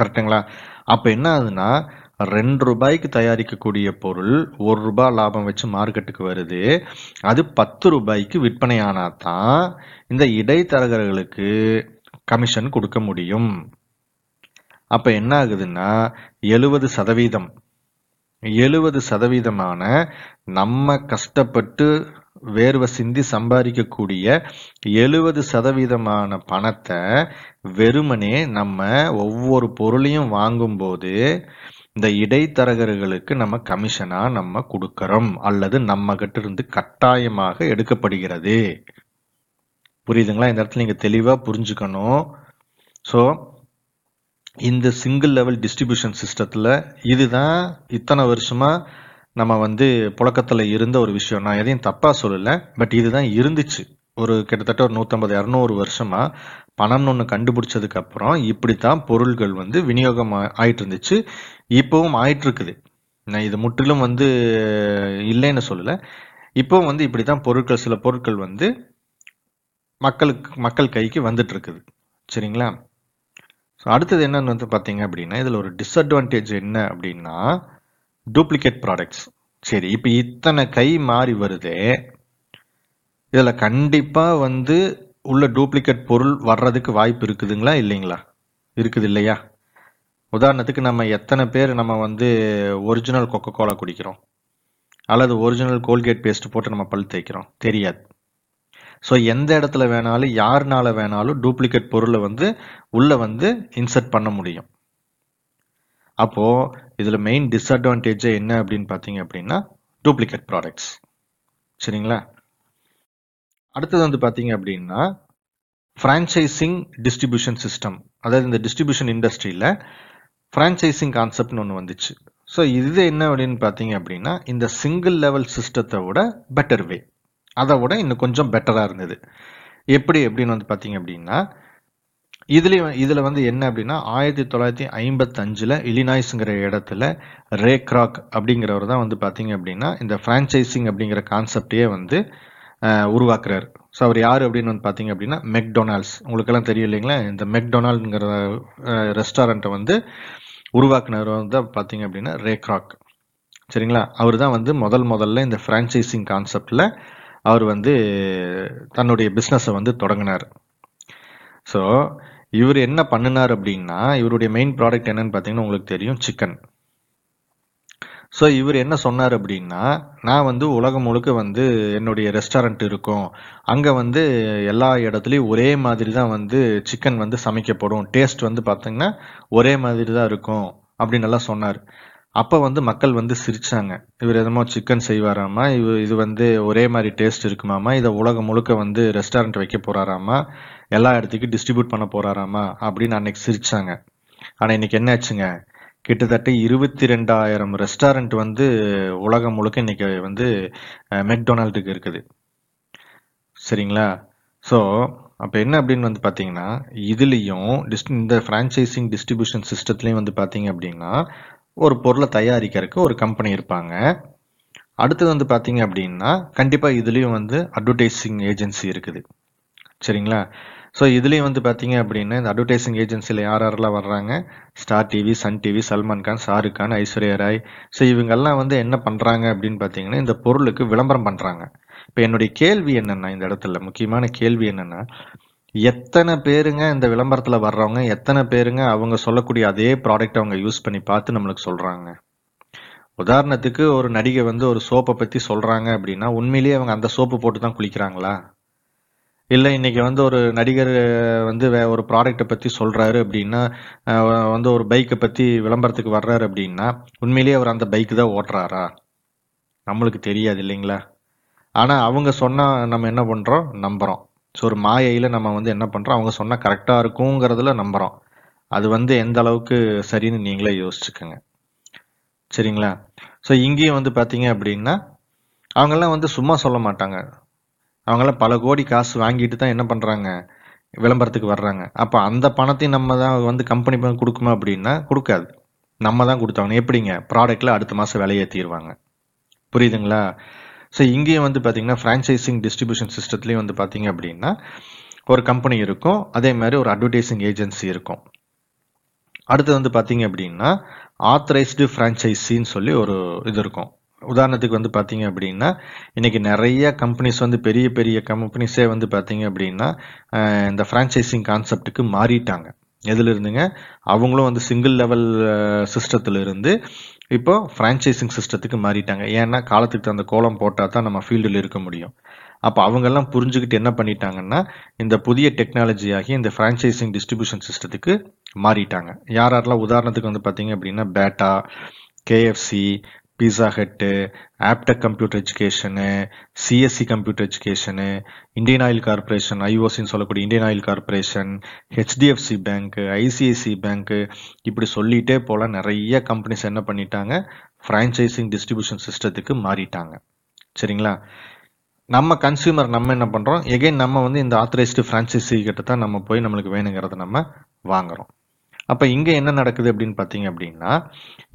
கரெக்டுங்களா அப்போ என்ன ஆகுதுன்னா ரெண்டு ரூபாய்க்கு தயாரிக்கக்கூடிய பொருள் ஒரு ரூபாய் லாபம் வச்சு மார்க்கெட்டுக்கு வருது. அது பத்து ரூபாய்க்கு விற்பனை தான் இந்த இடைத்தரகர்களுக்கு கமிஷன் கொடுக்க முடியும். அப்ப என்ன ஆகுதுன்னா எழுபது சதவீதம் எழுபது சதவீதமான நம்ம கஷ்டப்பட்டு வேர்வை சிந்தி சம்பாதிக்கக்கூடிய எழுபது சதவீதமான பணத்தை வெறுமனே நம்ம ஒவ்வொரு பொருளையும் வாங்கும்போது இந்த இடைத்தரகர்களுக்கு நம்ம கமிஷனா நம்ம கொடுக்கறோம் அல்லது நம்ம கிட்ட இருந்து கட்டாயமாக எடுக்கப்படுகிறது. புரியுதுங்களா? இந்த இடத்துல நீங்க தெளிவா புரிஞ்சுக்கணும். ஸோ இந்த சிங்கிள் லெவல் டிஸ்ட்ரிபியூஷன் சிஸ்டத்துல இதுதான் இத்தனை வருஷமா நம்ம வந்து புழக்கத்தில் இருந்த ஒரு விஷயம். நான் எதையும் தப்பாக சொல்லலை பட் இதுதான் இருந்துச்சு. ஒரு கிட்டத்தட்ட ஒரு நூற்றம்பது இரநூறு வருஷமாக பணம்னு ஒன்று கண்டுபிடிச்சதுக்கப்புறம் இப்படி தான் பொருள்கள் வந்து விநியோகம் ஆ- ஆயிட்டு இருந்துச்சு இப்போவும் ஆயிட்டுருக்குது. நான் இது முற்றிலும் வந்து இல்லைன்னு சொல்லலை. இப்போவும் வந்து இப்படி தான் பொருட்கள் சில பொருட்கள் வந்து மக்களுக்கு மக்கள் கைக்கு வந்துட்டு இருக்குது சரிங்களா? ஸோ அடுத்தது என்னன்னு வந்து பார்த்தீங்க அப்படின்னா இதில் ஒரு டிஸ்அட்வான்டேஜ் என்ன அப்படின்னா டூப்ளிகேட் ப்ராடக்ட்ஸ் சரி இப்போ இத்தனை கை மாறி வருதே இதில் கண்டிப்பாக வந்து உள்ள டூப்ளிகேட் பொருள் வர்றதுக்கு வாய்ப்பு இருக்குதுங்களா இல்லைங்களா? இருக்குது இல்லையா? உதாரணத்துக்கு நம்ம எத்தனை பேர் நம்ம வந்து ஒரிஜினல் கொக்கோ கோலா குடிக்கிறோம் அல்லது ஒரிஜினல் கோல்கேட் பேஸ்ட் போட்டு நம்ம பல் தேய்க்கிறோம் தெரியாது. ஸோ எந்த இடத்துல வேணாலும் யாருனால வேணாலும் டூப்ளிகேட் பொருளை வந்து உள்ள வந்து இன்சர்ட் பண்ண முடியும். அப்போது இதில் மெயின் டிஸ்அட்வான்டேஜே என்ன அப்படின்னு பார்த்தீங்க அப்படின்னா டூப்ளிகேட் ப்ராடக்ட்ஸ் சரிங்களா? அடுத்தது வந்து பார்த்தீங்க அப்படின்னா ஃப்ரான்ச்சைசிங் டிஸ்ட்ரிபியூஷன் சிஸ்டம் அதாவது இந்த டிஸ்ட்ரிபியூஷன் இண்டஸ்ட்ரியில் ஃப்ரான்ச்சைசிங் கான்செப்ட்னு ஒன்று வந்துச்சு. ஸோ இது என்ன அப்படின்னு பார்த்தீங்க அப்படின்னா இந்த சிங்கிள் லெவல் சிஸ்டத்தை விட பெட்டர் வே அதை விட இன்னும் கொஞ்சம் பெட்டராக இருந்தது. எப்படி எப்படின்னு வந்து பார்த்தீங்க அப்படின்னா இதுலேயும் இதில் வந்து என்ன அப்படின்னா ஆயிரத்தி தொள்ளாயிரத்தி ஐம்பத்தஞ்சில் இலினாய்ஸுங்கிற இடத்துல ரே கிராக் அப்படிங்கிறவர் தான் வந்து பார்த்தீங்க அப்படின்னா இந்த ஃப்ரான்ச்சைசிங் அப்படிங்கிற கான்செப்டையே வந்து உருவாக்குறாரு. ஸோ அவர் யார் அப்படின்னு வந்து பார்த்தீங்க அப்படின்னா மெக்டொனால்ட்ஸ் உங்களுக்கெல்லாம் தெரியும் இல்லைங்களா? இந்த மெக்டொனால்டுங்கிற ரெஸ்டாரண்ட்டை வந்து உருவாக்குனவர் வந்து பார்த்தீங்க அப்படின்னா ரே கிராக் சரிங்களா? அவர் தான் வந்து முதல் முதல்ல இந்த ஃப்ரான்ச்சைசிங் கான்செப்டில் அவர் வந்து தன்னுடைய பிஸ்னஸை வந்து தொடங்கினார். ஸோ இவர் என்ன பண்ணினார் அப்படின்னா இவருடைய மெயின் ப்ராடக்ட் என்னன்னு பார்த்தீங்கன்னா உங்களுக்கு தெரியும் சிக்கன் ஸோ இவர் என்ன சொன்னார் அப்படின்னா நான் வந்து உலகம் முழுக்க வந்து என்னுடைய ரெஸ்டாரண்ட் இருக்கும். அங்கே வந்து எல்லா இடத்துலையும் ஒரே மாதிரி தான் வந்து சிக்கன் வந்து சமைக்கப்படும். டேஸ்ட் வந்து பார்த்தீங்கன்னா ஒரே மாதிரி தான் இருக்கும் அப்படின்னு எல்லாம் சொன்னார். அப்போ வந்து மக்கள் வந்து சிரிச்சாங்க. இவர் எதமோ சிக்கன் செய்வாராமா? இவ இது வந்து ஒரே மாதிரி டேஸ்ட் இருக்குமாமா? இதை உலகம் முழுக்க வந்து ரெஸ்டாரண்ட் வைக்க போகிறாராமா எல்லா இடத்துக்கும் டிஸ்ட்ரிபியூட் பண்ண போறாராமா அப்படின்னு அன்னைக்கு சிரிச்சாங்க. ஆனால் இன்னைக்கு என்ன ஆச்சுங்க? கிட்டத்தட்ட இருபத்தி ரெண்டாயிரம் ரெஸ்டாரண்ட் வந்து உலகம் முழுக்க இன்னைக்கு வந்து மெக்டொனால்டுக்கு இருக்குது. சரிங்களா? ஸோ அப்போ என்ன அப்படின்னு வந்து பார்த்தீங்கன்னா இதுலேயும் டிஸ் இந்த ஃப்ரான்ச்சைசிங் டிஸ்ட்ரிபியூஷன் சிஸ்டத்துலேயும் வந்து பார்த்தீங்க அப்படின்னா ஒரு பொருளை தயாரிக்கிறதுக்கு ஒரு கம்பெனி இருப்பாங்க. அடுத்தது வந்து பார்த்தீங்க அப்படின்னா கண்டிப்பாக இதுலேயும் வந்து அட்வர்டைஸிங் ஏஜென்சி இருக்குது. சரிங்களா? ஸோ இதுலேயும் வந்து பார்த்தீங்க அப்படின்னா இந்த அட்வர்டைசிங் ஏஜென்சியில் யார் யாரெல்லாம் வர்றாங்க? Star TV Sun TV Salman Khan Shahrukh Khan Aishwarya Rai so இவங்கெல்லாம் வந்து என்ன பண்ணுறாங்க அப்படின்னு பார்த்தீங்கன்னா இந்த பொருளுக்கு விளம்பரம் பண்ணுறாங்க இப்போ என்னுடைய கேள்வி என்னென்னா இந்த இடத்துல முக்கியமான கேள்வி என்னென்னா எத்தனை பேருங்க இந்த விளம்பரத்தில் வர்றவங்க எத்தனை பேருங்க அவங்க சொல்லக்கூடிய அதே ப்ராடக்ட் அவங்க யூஸ் பண்ணி பார்த்து நம்மளுக்கு சொல்கிறாங்க உதாரணத்துக்கு ஒரு நடிகை வந்து ஒரு சோப்பை பற்றி சொல்கிறாங்க அப்படின்னா உண்மையிலேயே அவங்க அந்த சோப்பு போட்டு தான் குளிக்கிறாங்களா? இல்லை இன்னைக்கு வந்து ஒரு நடிகர் வந்து வே ஒரு ப்ராடக்ட்டை பற்றி சொல்கிறாரு அப்படின்னா வந்து ஒரு பைக்கை பற்றி விளம்பரத்துக்கு வர்றாரு அப்படின்னா உண்மையிலேயே அவர் அந்த பைக்கு தான் ஓட்டுறாரா? நம்மளுக்கு தெரியாது இல்லைங்களா? ஆனால் அவங்க சொன்னால் நம்ம என்ன பண்ணுறோம் நம்புகிறோம் ஸோ ஒரு மாயையில் நம்ம வந்து என்ன பண்ணுறோம் அவங்க சொன்னால் கரெக்டாக இருக்குங்கிறதுல நம்புகிறோம் அது வந்து எந்த அளவுக்கு சரின்னு நீங்களே யோசிச்சுக்கோங்க. சரிங்களா? ஸோ இங்கேயும் வந்து பார்த்தீங்க அப்படின்னா அவங்கெல்லாம் வந்து சும்மா சொல்ல மாட்டாங்க. அவங்கெல்லாம் பல கோடி காசு வாங்கிட்டு தான் என்ன பண்ணுறாங்க விளம்பரத்துக்கு வர்றாங்க. அப்போ அந்த பணத்தையும் நம்ம தான் வந்து கம்பெனி கொடுக்குமா அப்படின்னா கொடுக்காது. நம்ம தான் கொடுத்தாங்க எப்படிங்க? ப்ராடக்டில் அடுத்த மாதம் விலையை புரியுதுங்களா? ஸோ இங்கேயும் வந்து பார்த்தீங்கன்னா ஃப்ரான்ச்சைசிங் டிஸ்ட்ரிபியூஷன் சிஸ்டத்துலேயும் வந்து பார்த்தீங்க அப்படின்னா ஒரு கம்பெனி இருக்கும். அதே மாதிரி ஒரு அட்வர்டைசிங் ஏஜென்சி இருக்கும். அடுத்து வந்து பார்த்தீங்க அப்படின்னா ஆத்தரைஸ்டு ஃப்ரான்ச்சைசின்னு சொல்லி ஒரு இது இருக்கும். உதாரணத்துக்கு வந்து பார்த்தீங்க அப்படின்னா இன்னைக்கு நிறைய கம்பெனிஸ் வந்து பெரிய பெரிய கம்பெனிஸே வந்து பார்த்தீங்க அப்படின்னா இந்த ஃப்ரான்ச்சைசிங் கான்செப்டுக்கு மாறிட்டாங்க. எதுல இருந்துங்க? அவங்களும் வந்து சிங்கிள் லெவல் சிஸ்டத்துல இருந்து இப்போ ஃப்ரான்ச்சைசிங் சிஸ்டத்துக்கு மாறிட்டாங்க. ஏன்னா காலத்துக்கு தகுந்த கோலம் போட்டால் தான் நம்ம ஃபீல்டில் இருக்க முடியும். அப்போ அவங்கெல்லாம் புரிஞ்சுக்கிட்டு என்ன பண்ணிட்டாங்கன்னா இந்த புதிய டெக்னாலஜி ஆகி இந்த ஃப்ரான்ச்சைசிங் டிஸ்ட்ரிபியூஷன் சிஸ்டத்துக்கு மாறிட்டாங்க. யார் யாரெல்லாம் உதாரணத்துக்கு வந்து பார்த்தீங்க அப்படின்னா Bata KFC Pizza Hut Aptech computer education CSC computer education Indian Oil Corporation ஐஓசின்னு சொல்லக்கூடிய Indian Oil Corporation HDFC bank ICICI bank இப்படி சொல்லிட்டே போல நிறைய கம்பெனிஸ் என்ன பண்ணிட்டாங்க? ஃப்ரான்ச்சைசிங் டிஸ்ட்ரிபியூஷன் சிஸ்டத்துக்கு மாறிட்டாங்க. சரிங்களா? நம்ம கன்சியூமர் நம்ம என்ன பண்ணுறோம் எகைன் நம்ம வந்து இந்த ஆத்தரைஸ்டு ஃப்ரான்ச்சைசி கிட்ட தான் நம்ம போய் நம்மளுக்கு வேணுங்கிறத நம்ம வாங்குறோம். அப்போ இங்கே என்ன நடக்குது அப்படின்னு பார்த்தீங்க அப்படின்னா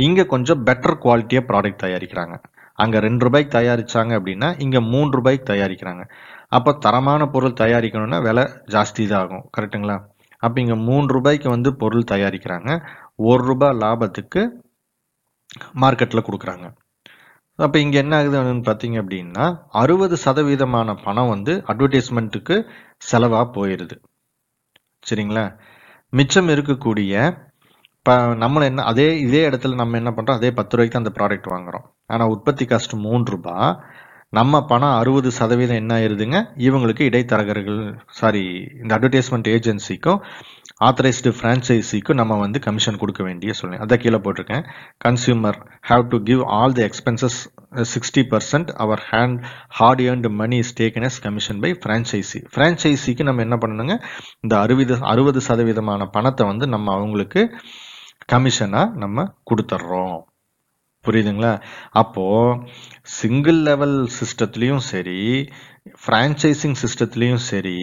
இங்கே கொஞ்சம் பெட்டர் குவாலிட்டியாக ப்ராடக்ட் தயாரிக்கிறாங்க. அங்கே ரெண்டு ரூபாய்க்கு தயாரிச்சாங்க அப்படின்னா இங்கே மூன்று ரூபாய்க்கு தயாரிக்கிறாங்க. அப்போ தரமான பொருள் தயாரிக்கணும்னா விலை ஜாஸ்தி தான் ஆகும். கரெக்ட்டுங்களா அப்போ இங்கே மூன்று ரூபாய்க்கு வந்து பொருள் தயாரிக்கிறாங்க. ஒரு ரூபாய் லாபத்துக்கு மார்க்கெட்டில் கொடுக்குறாங்க. அப்போ இங்கே என்ன ஆகுதுன்னு பார்த்தீங்க அப்படின்னா அறுபது சதவீதமான பணம் வந்து அட்வர்டைஸ்மெண்ட்டுக்கு செலவாக போயிடுது சரிங்களா? மிச்சம் இருக்கக்கூடிய இப்போ நம்மளை என்ன அதே இதே இடத்துல நம்ம என்ன பண்ணுறோம் அதே பத்து ரூபாய்க்கு தான் அந்த ப்ராடக்ட் வாங்குறோம். ஆனால் உற்பத்தி காஸ்ட் மூன்று ரூபாய் நம்ம பணம் அறுபது சதவீதம் என்ன ஆயிருதுங்க? இவங்களுக்கு இடைத்தரகர்கள் சாரி இந்த அட்வர்டைஸ்மெண்ட் ஏஜென்சிக்கும் ஆத்தரைஸ்டு ஃப்ரான்ச்சைசிக்கு நம்ம வந்து கமிஷன் கொடுக்க வேண்டிய சொல்லுங்க அதை கீழே போட்டிருக்கேன். Consumer have to give all the expenses sixty percent our hand hard earned money is taken as commission by franchisee ஃப்ரான்ச்சைசிக்கு நம்ம என்ன பண்ணணுங்க? இந்த அறுபது அறுபது சதவீதமான பணத்தை வந்து நம்ம அவங்களுக்கு கமிஷனாக நம்ம கொடுத்துட்றோம் புரியுதுங்களா? அப்போ சிங்கிள் லெவல் சிஸ்டத்துலேயும் சரி ஃப்ரான்ச்சைசிங் சிஸ்டத்துலேயும் சரி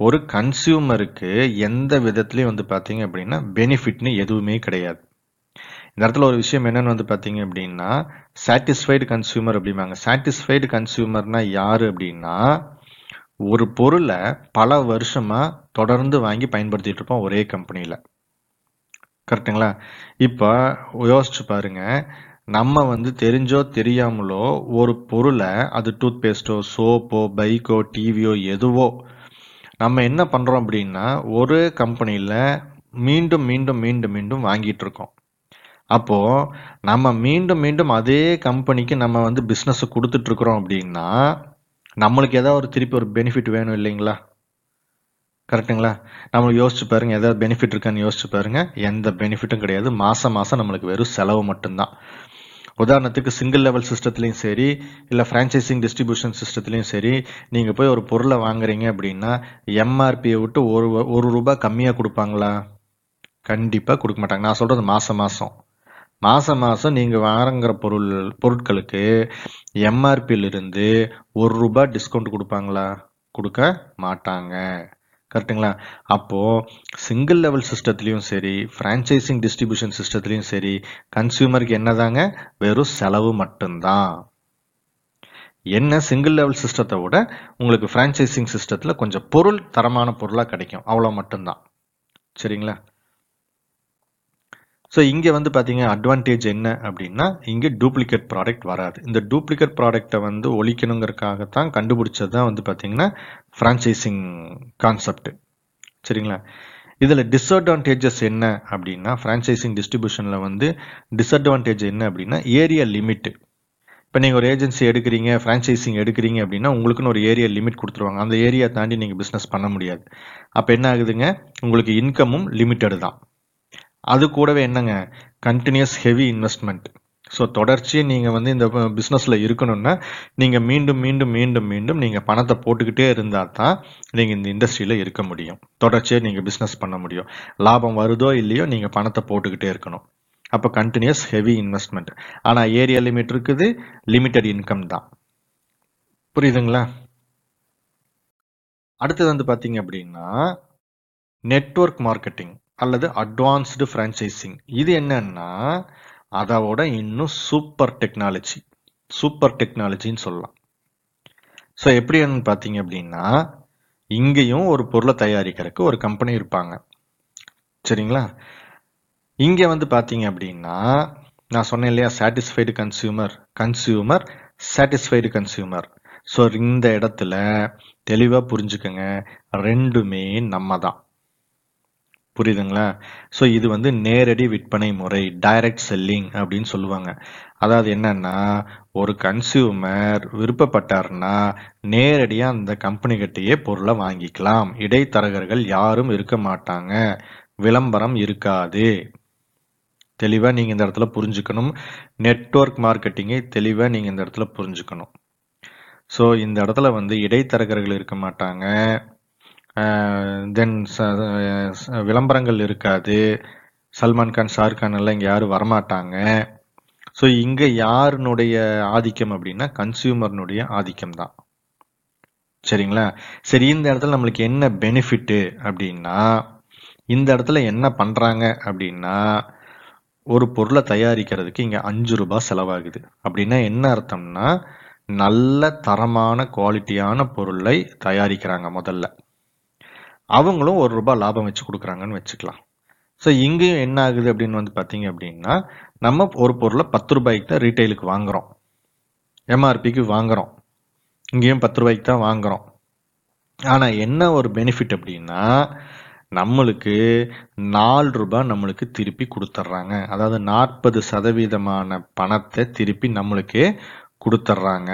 ஒரு கன்சியூமருக்கு எந்த விதத்துலையும் வந்து பார்த்தீங்க அப்படின்னா பெனிஃபிட்னு எதுவுமே கிடையாது. இந்த இடத்துல ஒரு விஷயம் என்னன்னு வந்து பார்த்தீங்க அப்படின்னா சாட்டிஸ்ஃபைடு கன்சியூமர் அப்படிம்பாங்க. சாட்டிஸ்ஃபைடு கன்சியூமர்னா யார் அப்படின்னா ஒரு பொருளை பல வருஷமா தொடர்ந்து வாங்கி பயன்படுத்திட்டு இருப்போம் ஒரே கம்பெனியில் கரெக்டுங்களா இப்போ யோசிச்சு பாருங்க. நம்ம வந்து தெரிஞ்சோ தெரியாமலோ ஒரு பொருளை அது டூத் பேஸ்ட்டோ சோப்போ பைக்கோ டிவியோ எதுவோ நம்ம என்ன பண்ணுறோம் அப்படின்னா ஒரு கம்பெனியில் மீண்டும் மீண்டும் மீண்டும் மீண்டும் வாங்கிட்டு இருக்கோம். அப்போது நம்ம மீண்டும் மீண்டும் அதே கம்பெனிக்கு நம்ம வந்து பிஸ்னஸை கொடுத்துட்ருக்குறோம் அப்படின்னா நம்மளுக்கு ஏதாவது ஒரு திருப்பி ஒரு பெனிஃபிட் வேணும் இல்லைங்களா? கரெக்டுங்களா நம்ம யோசிச்சு பாருங்க ஏதாவது பெனிஃபிட் இருக்கான்னு யோசிச்சு பாருங்க. எந்த பெனிஃபிட்டும் கிடையாது. மாசம் மாசம் நம்மளுக்கு வெறும் செலவு மட்டும்தான். உதாரணத்துக்கு சிங்கிள் லெவல் சிஸ்டத்துலையும் சரி இல்லை ஃப்ரான்ச்சைசிங் டிஸ்ட்ரிபியூஷன் சிஸ்டத்துலையும் சரி நீங்கள் போய் ஒரு பொருளை வாங்குறீங்க அப்படின்னா எம்ஆர்பியை விட்டு ஒரு ஒரு ரூபாய் கம்மியாக கொடுப்பாங்களா? கண்டிப்பாக கொடுக்க மாட்டாங்க. நான் சொல்கிறது மாதம் மாதம் மாதம் மாதம் நீங்கள் வாங்குற பொருள் பொருட்களுக்கு எம்ஆர்பியிலிருந்து ஒரு ரூபாய் டிஸ்கவுண்ட் கொடுப்பாங்களா? கொடுக்க மாட்டாங்க. கரெக்டுங்களா? அப்போது சிங்கிள் லெவல் சிஸ்டத்துலேயும் சரி ஃப்ரான்ச்சைசிங் டிஸ்ட்ரிபியூஷன் சிஸ்டத்துலேயும் சரி கன்சியூமருக்கு என்னதாங்க? வெறும் செலவு மட்டும்தான். என்ன சிங்கிள் லெவல் சிஸ்டத்தை விட உங்களுக்கு ஃப்ரான்ச்சைசிங் சிஸ்டத்தில் கொஞ்சம் பொருள் தரமான பொருளாக கிடைக்கும். அவ்வளோ மட்டும்தான். சரிங்களா? ஸோ இங்கே வந்து பார்த்தீங்க அட்வான்டேஜ் என்ன அப்படின்னா இங்கே டூப்ளிகேட் ப்ராடக்ட் வராது. இந்த டூப்ளிகேட் ப்ராடக்ட்டை வந்து ஒழிக்கணுங்கிறதுக்காகத்தான் கண்டுபிடிச்சது தான் வந்து பார்த்தீங்கன்னா ஃப்ரான்ச்சைசிங் கான்செப்ட் சரிங்களா? இதில் டிஸ்அட்வான்டேஜஸ் என்ன அப்படின்னா ஃப்ரான்ச்சைசிங் டிஸ்ட்ரிபியூஷனில் வந்து டிஸ்அட்வான்டேஜ் என்ன அப்படின்னா ஏரியா லிமிட் இப்போ நீங்கள் ஒரு ஏஜென்சி எடுக்கிறீங்க ஃப்ரான்ச்சைசிங் எடுக்கிறீங்க அப்படின்னா உங்களுக்குன்னு ஒரு ஏரியா லிமிட் கொடுத்துருவாங்க. அந்த ஏரியா தாண்டி நீங்கள் பிஸ்னஸ் பண்ண முடியாது. அப்போ என்ன ஆகுதுங்க? உங்களுக்கு இன்கமும் லிமிட்டடு தான். அது கூடவே என்னங்க? கண்டினியூஸ் ஹெவி இன்வெஸ்ட்மெண்ட் ஸோ தொடர்ச்சியாக நீங்கள் வந்து இந்த பிஸ்னஸில் இருக்கணும்னா நீங்கள் மீண்டும் மீண்டும் மீண்டும் மீண்டும் நீங்கள் பணத்தை போட்டுக்கிட்டே இருந்தால் தான் நீங்கள் இந்த இண்டஸ்ட்ரியில் இருக்க முடியும். தொடர்ச்சியாக நீங்கள் பிஸ்னஸ் பண்ண முடியும். லாபம் வருதோ இல்லையோ நீங்கள் பணத்தை போட்டுக்கிட்டே இருக்கணும். அப்போ கண்டினியூஸ் ஹெவி இன்வெஸ்ட்மெண்ட் ஆனால் ஏரியா லிமிட் இருக்குது லிமிட்டட் இன்கம் தான். புரியுதுங்களா? அடுத்தது வந்து பார்த்தீங்க அப்படின்னா நெட்வொர்க் மார்க்கெட்டிங் அல்லது அட்வான்ஸ்டு ஃப்ரான்ச்சைசிங் இது என்னன்னா அதோட இன்னும் சூப்பர் டெக்னாலஜி சூப்பர் டெக்னாலஜின்னு சொல்லலாம். ஸோ எப்படின்னு பார்த்தீங்க அப்படின்னா இங்கேயும் ஒரு பொருளை தயாரிக்கிறதுக்கு ஒரு கம்பெனி இருப்பாங்க. சரிங்களா? இங்கே வந்து பார்த்தீங்க அப்படின்னா நான் சொன்னேன் இல்லையா satisfied consumer consumer satisfied consumer so இந்த இடத்துல தெளிவாக புரிஞ்சுக்கோங்க. ரெண்டுமே நம்ம தான். புரியுதுங்களா? ஸோ இது வந்து நேரடி விற்பனை முறை டைரக்ட் செல்லிங் அப்படின்னு சொல்லுவாங்க. அதாவது என்னன்னா ஒரு கன்சியூமர் விருப்பப்பட்டார்னா நேரடியாக அந்த கம்பெனிகிட்டேயே பொருளை வாங்கிக்கலாம். இடைத்தரகர்கள் யாரும் இருக்க மாட்டாங்க. விளம்பரம் இருக்காது. தெளிவாக நீங்கள் இந்த இடத்துல புரிஞ்சுக்கணும். நெட்வொர்க் மார்க்கெட்டிங்கை தெளிவாக நீங்கள் இந்த இடத்துல புரிஞ்சுக்கணும். ஸோ இந்த இடத்துல வந்து இடைத்தரகர்கள் இருக்க மாட்டாங்க. தென் விளம்பரங்கள் இருக்காது. சல்மான் கான் எல்லாம் இங்கே யாரும் வரமாட்டாங்க. ஸோ இங்கே யாருனுடைய ஆதிக்கம் அப்படின்னா கன்சியூமர்னுடைய ஆதிக்கம் தான். சரிங்களா? சரி இந்த இடத்துல நம்மளுக்கு என்ன பெனிஃபிட்டு அப்படின்னா இந்த இடத்துல என்ன பண்ணுறாங்க அப்படின்னா ஒரு பொருளை தயாரிக்கிறதுக்கு இங்கே அஞ்சு ரூபாய் செலவாகுது. அப்படின்னா என்ன அர்த்தம்னா நல்ல தரமான குவாலிட்டியான பொருளை தயாரிக்கிறாங்க முதல்ல. அவங்களும் ஒரு ரூபாய் லாபம் வச்சு கொடுக்குறாங்கன்னு வச்சுக்கலாம். ஸோ இங்கேயும் என்ன ஆகுது அப்படின்னு வந்து பார்த்தீங்க அப்படின்னா நம்ம ஒரு பொருளை பத்து ரூபாய்க்கு தான் ரீட்டைலுக்கு வாங்குறோம் எம்ஆர்பிக்கு வாங்குறோம். இங்கேயும் பத்து ரூபாய்க்கு தான் வாங்குறோம். ஆனால் என்ன ஒரு பெனிஃபிட் அப்படின்னா நம்மளுக்கு நாலு ரூபாய் நம்மளுக்கு திருப்பி கொடுத்துட்றாங்க அதாவது நாற்பது சதவீதமான பணத்தை திருப்பி நம்மளுக்கு கொடுத்துட்றாங்க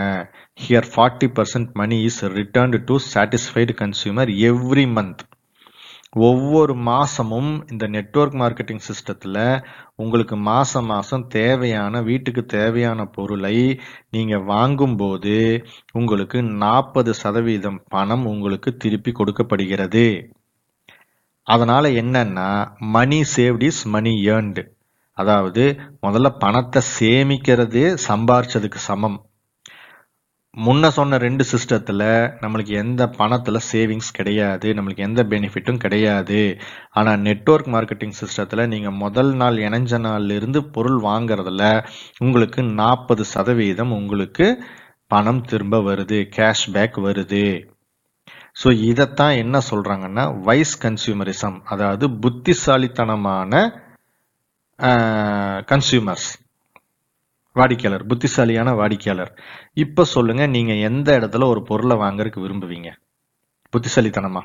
here forty percent money is returned to satisfied consumer every month ஒவ்வொரு மாதமும் இந்த நெட்வொர்க் மார்க்கெட்டிங் சிஸ்டத்தில் உங்களுக்கு மாதம் மாதம் தேவையான வீட்டுக்கு தேவையான பொருளை நீங்கள் வாங்கும்போது உங்களுக்கு நாற்பது சதவீதம் பணம் உங்களுக்கு திருப்பி கொடுக்கப்படுகிறது. அதனால் என்னன்னா money saved is money earned அதாவது முதல்ல பணத்தை சேமிக்கிறதே சம்பாரிச்சதுக்கு சமம். முன்ன சொன்ன ரெண்டு சிஸ்டத்தில் நம்மளுக்கு எந்த பணத்தில் சேவிங்ஸ் கிடையாது நம்மளுக்கு எந்த பெனிஃபிட்டும் கிடையாது. ஆனால் நெட்வொர்க் மார்க்கெட்டிங் சிஸ்டத்தில் நீங்கள் முதல் நாள் இணைஞ்ச நாள்ல இருந்து பொருள் வாங்குறதுல உங்களுக்கு நாற்பது சதவீதம் உங்களுக்கு பணம் திரும்ப வருது கேஷ்பேக் வருது. ஸோ இதைத்தான் என்ன சொல்கிறாங்கன்னா வைஸ் கன்சியூமரிசம் அதாவது புத்திசாலித்தனமான கன்சியூமர்ஸ் வாடிக்கையாளர் புத்திசாலியான வாடிக்கையாளர். இப்போ சொல்லுங்க நீங்க எந்த இடத்துல ஒரு பொருளை வாங்குறதுக்கு விரும்புவீங்க? புத்திசாலித்தனமா?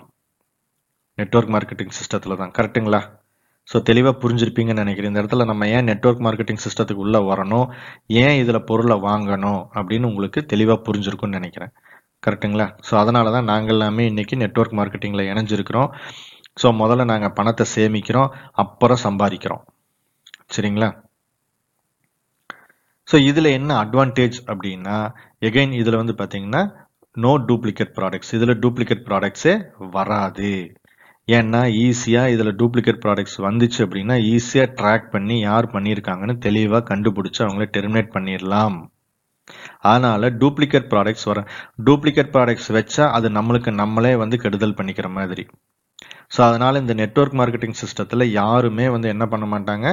நெட்வொர்க் மார்க்கெட்டிங் சிஸ்டத்தில் தான். கரெக்ட்டுங்களா? ஸோ தெளிவாக புரிஞ்சிருப்பீங்கன்னு நினைக்கிறேன். இந்த இடத்துல நம்ம ஏன் நெட்வொர்க் மார்க்கெட்டிங் சிஸ்டத்துக்கு உள்ளே வரணும்? ஏன் இதில் பொருளை வாங்கணும்? அப்படின்னு உங்களுக்கு தெளிவாக புரிஞ்சிருக்கும்னு நினைக்கிறேன். கரெக்ட்டுங்களா? ஸோ அதனால தான் நாங்கள் எல்லாமே இன்றைக்கி நெட்வொர்க் மார்க்கெட்டிங்கில் இணைஞ்சிருக்கிறோம். ஸோ முதல்ல நாங்கள் பணத்தை சேமிக்கிறோம் அப்புறம் சம்பாதிக்கிறோம். சரிங்களா? ஸோ இதில் என்ன அட்வான்டேஜ் அப்படின்னா எகைன் இதில் வந்து பார்த்தீங்கன்னா நோ டூப்ளிகேட் ப்ராடக்ட்ஸ் இதில் டூப்ளிகேட் ப்ராடக்ட்ஸே வராது. ஏன்னா ஈஸியாக இதில் டூப்ளிகேட் ப்ராடக்ட்ஸ் வந்துச்சு அப்படின்னா ஈஸியாக ட்ராக் பண்ணி யார் பண்ணியிருக்காங்கன்னு தெளிவாக கண்டுபிடிச்சு அவங்கள டெர்மினேட் பண்ணிடலாம் அதனால டூப்ளிகேட் ப்ராடக்ட்ஸ் வர டூப்ளிகேட் ப்ராடக்ட்ஸ் வச்சா அது நம்மளுக்கு நம்மளே வந்து கெடுதல் பண்ணிக்கிற மாதிரி. ஸோ அதனால் இந்த நெட்வொர்க் மார்க்கெட்டிங் சிஸ்டத்தில் யாருமே வந்து என்ன பண்ண மாட்டாங்க?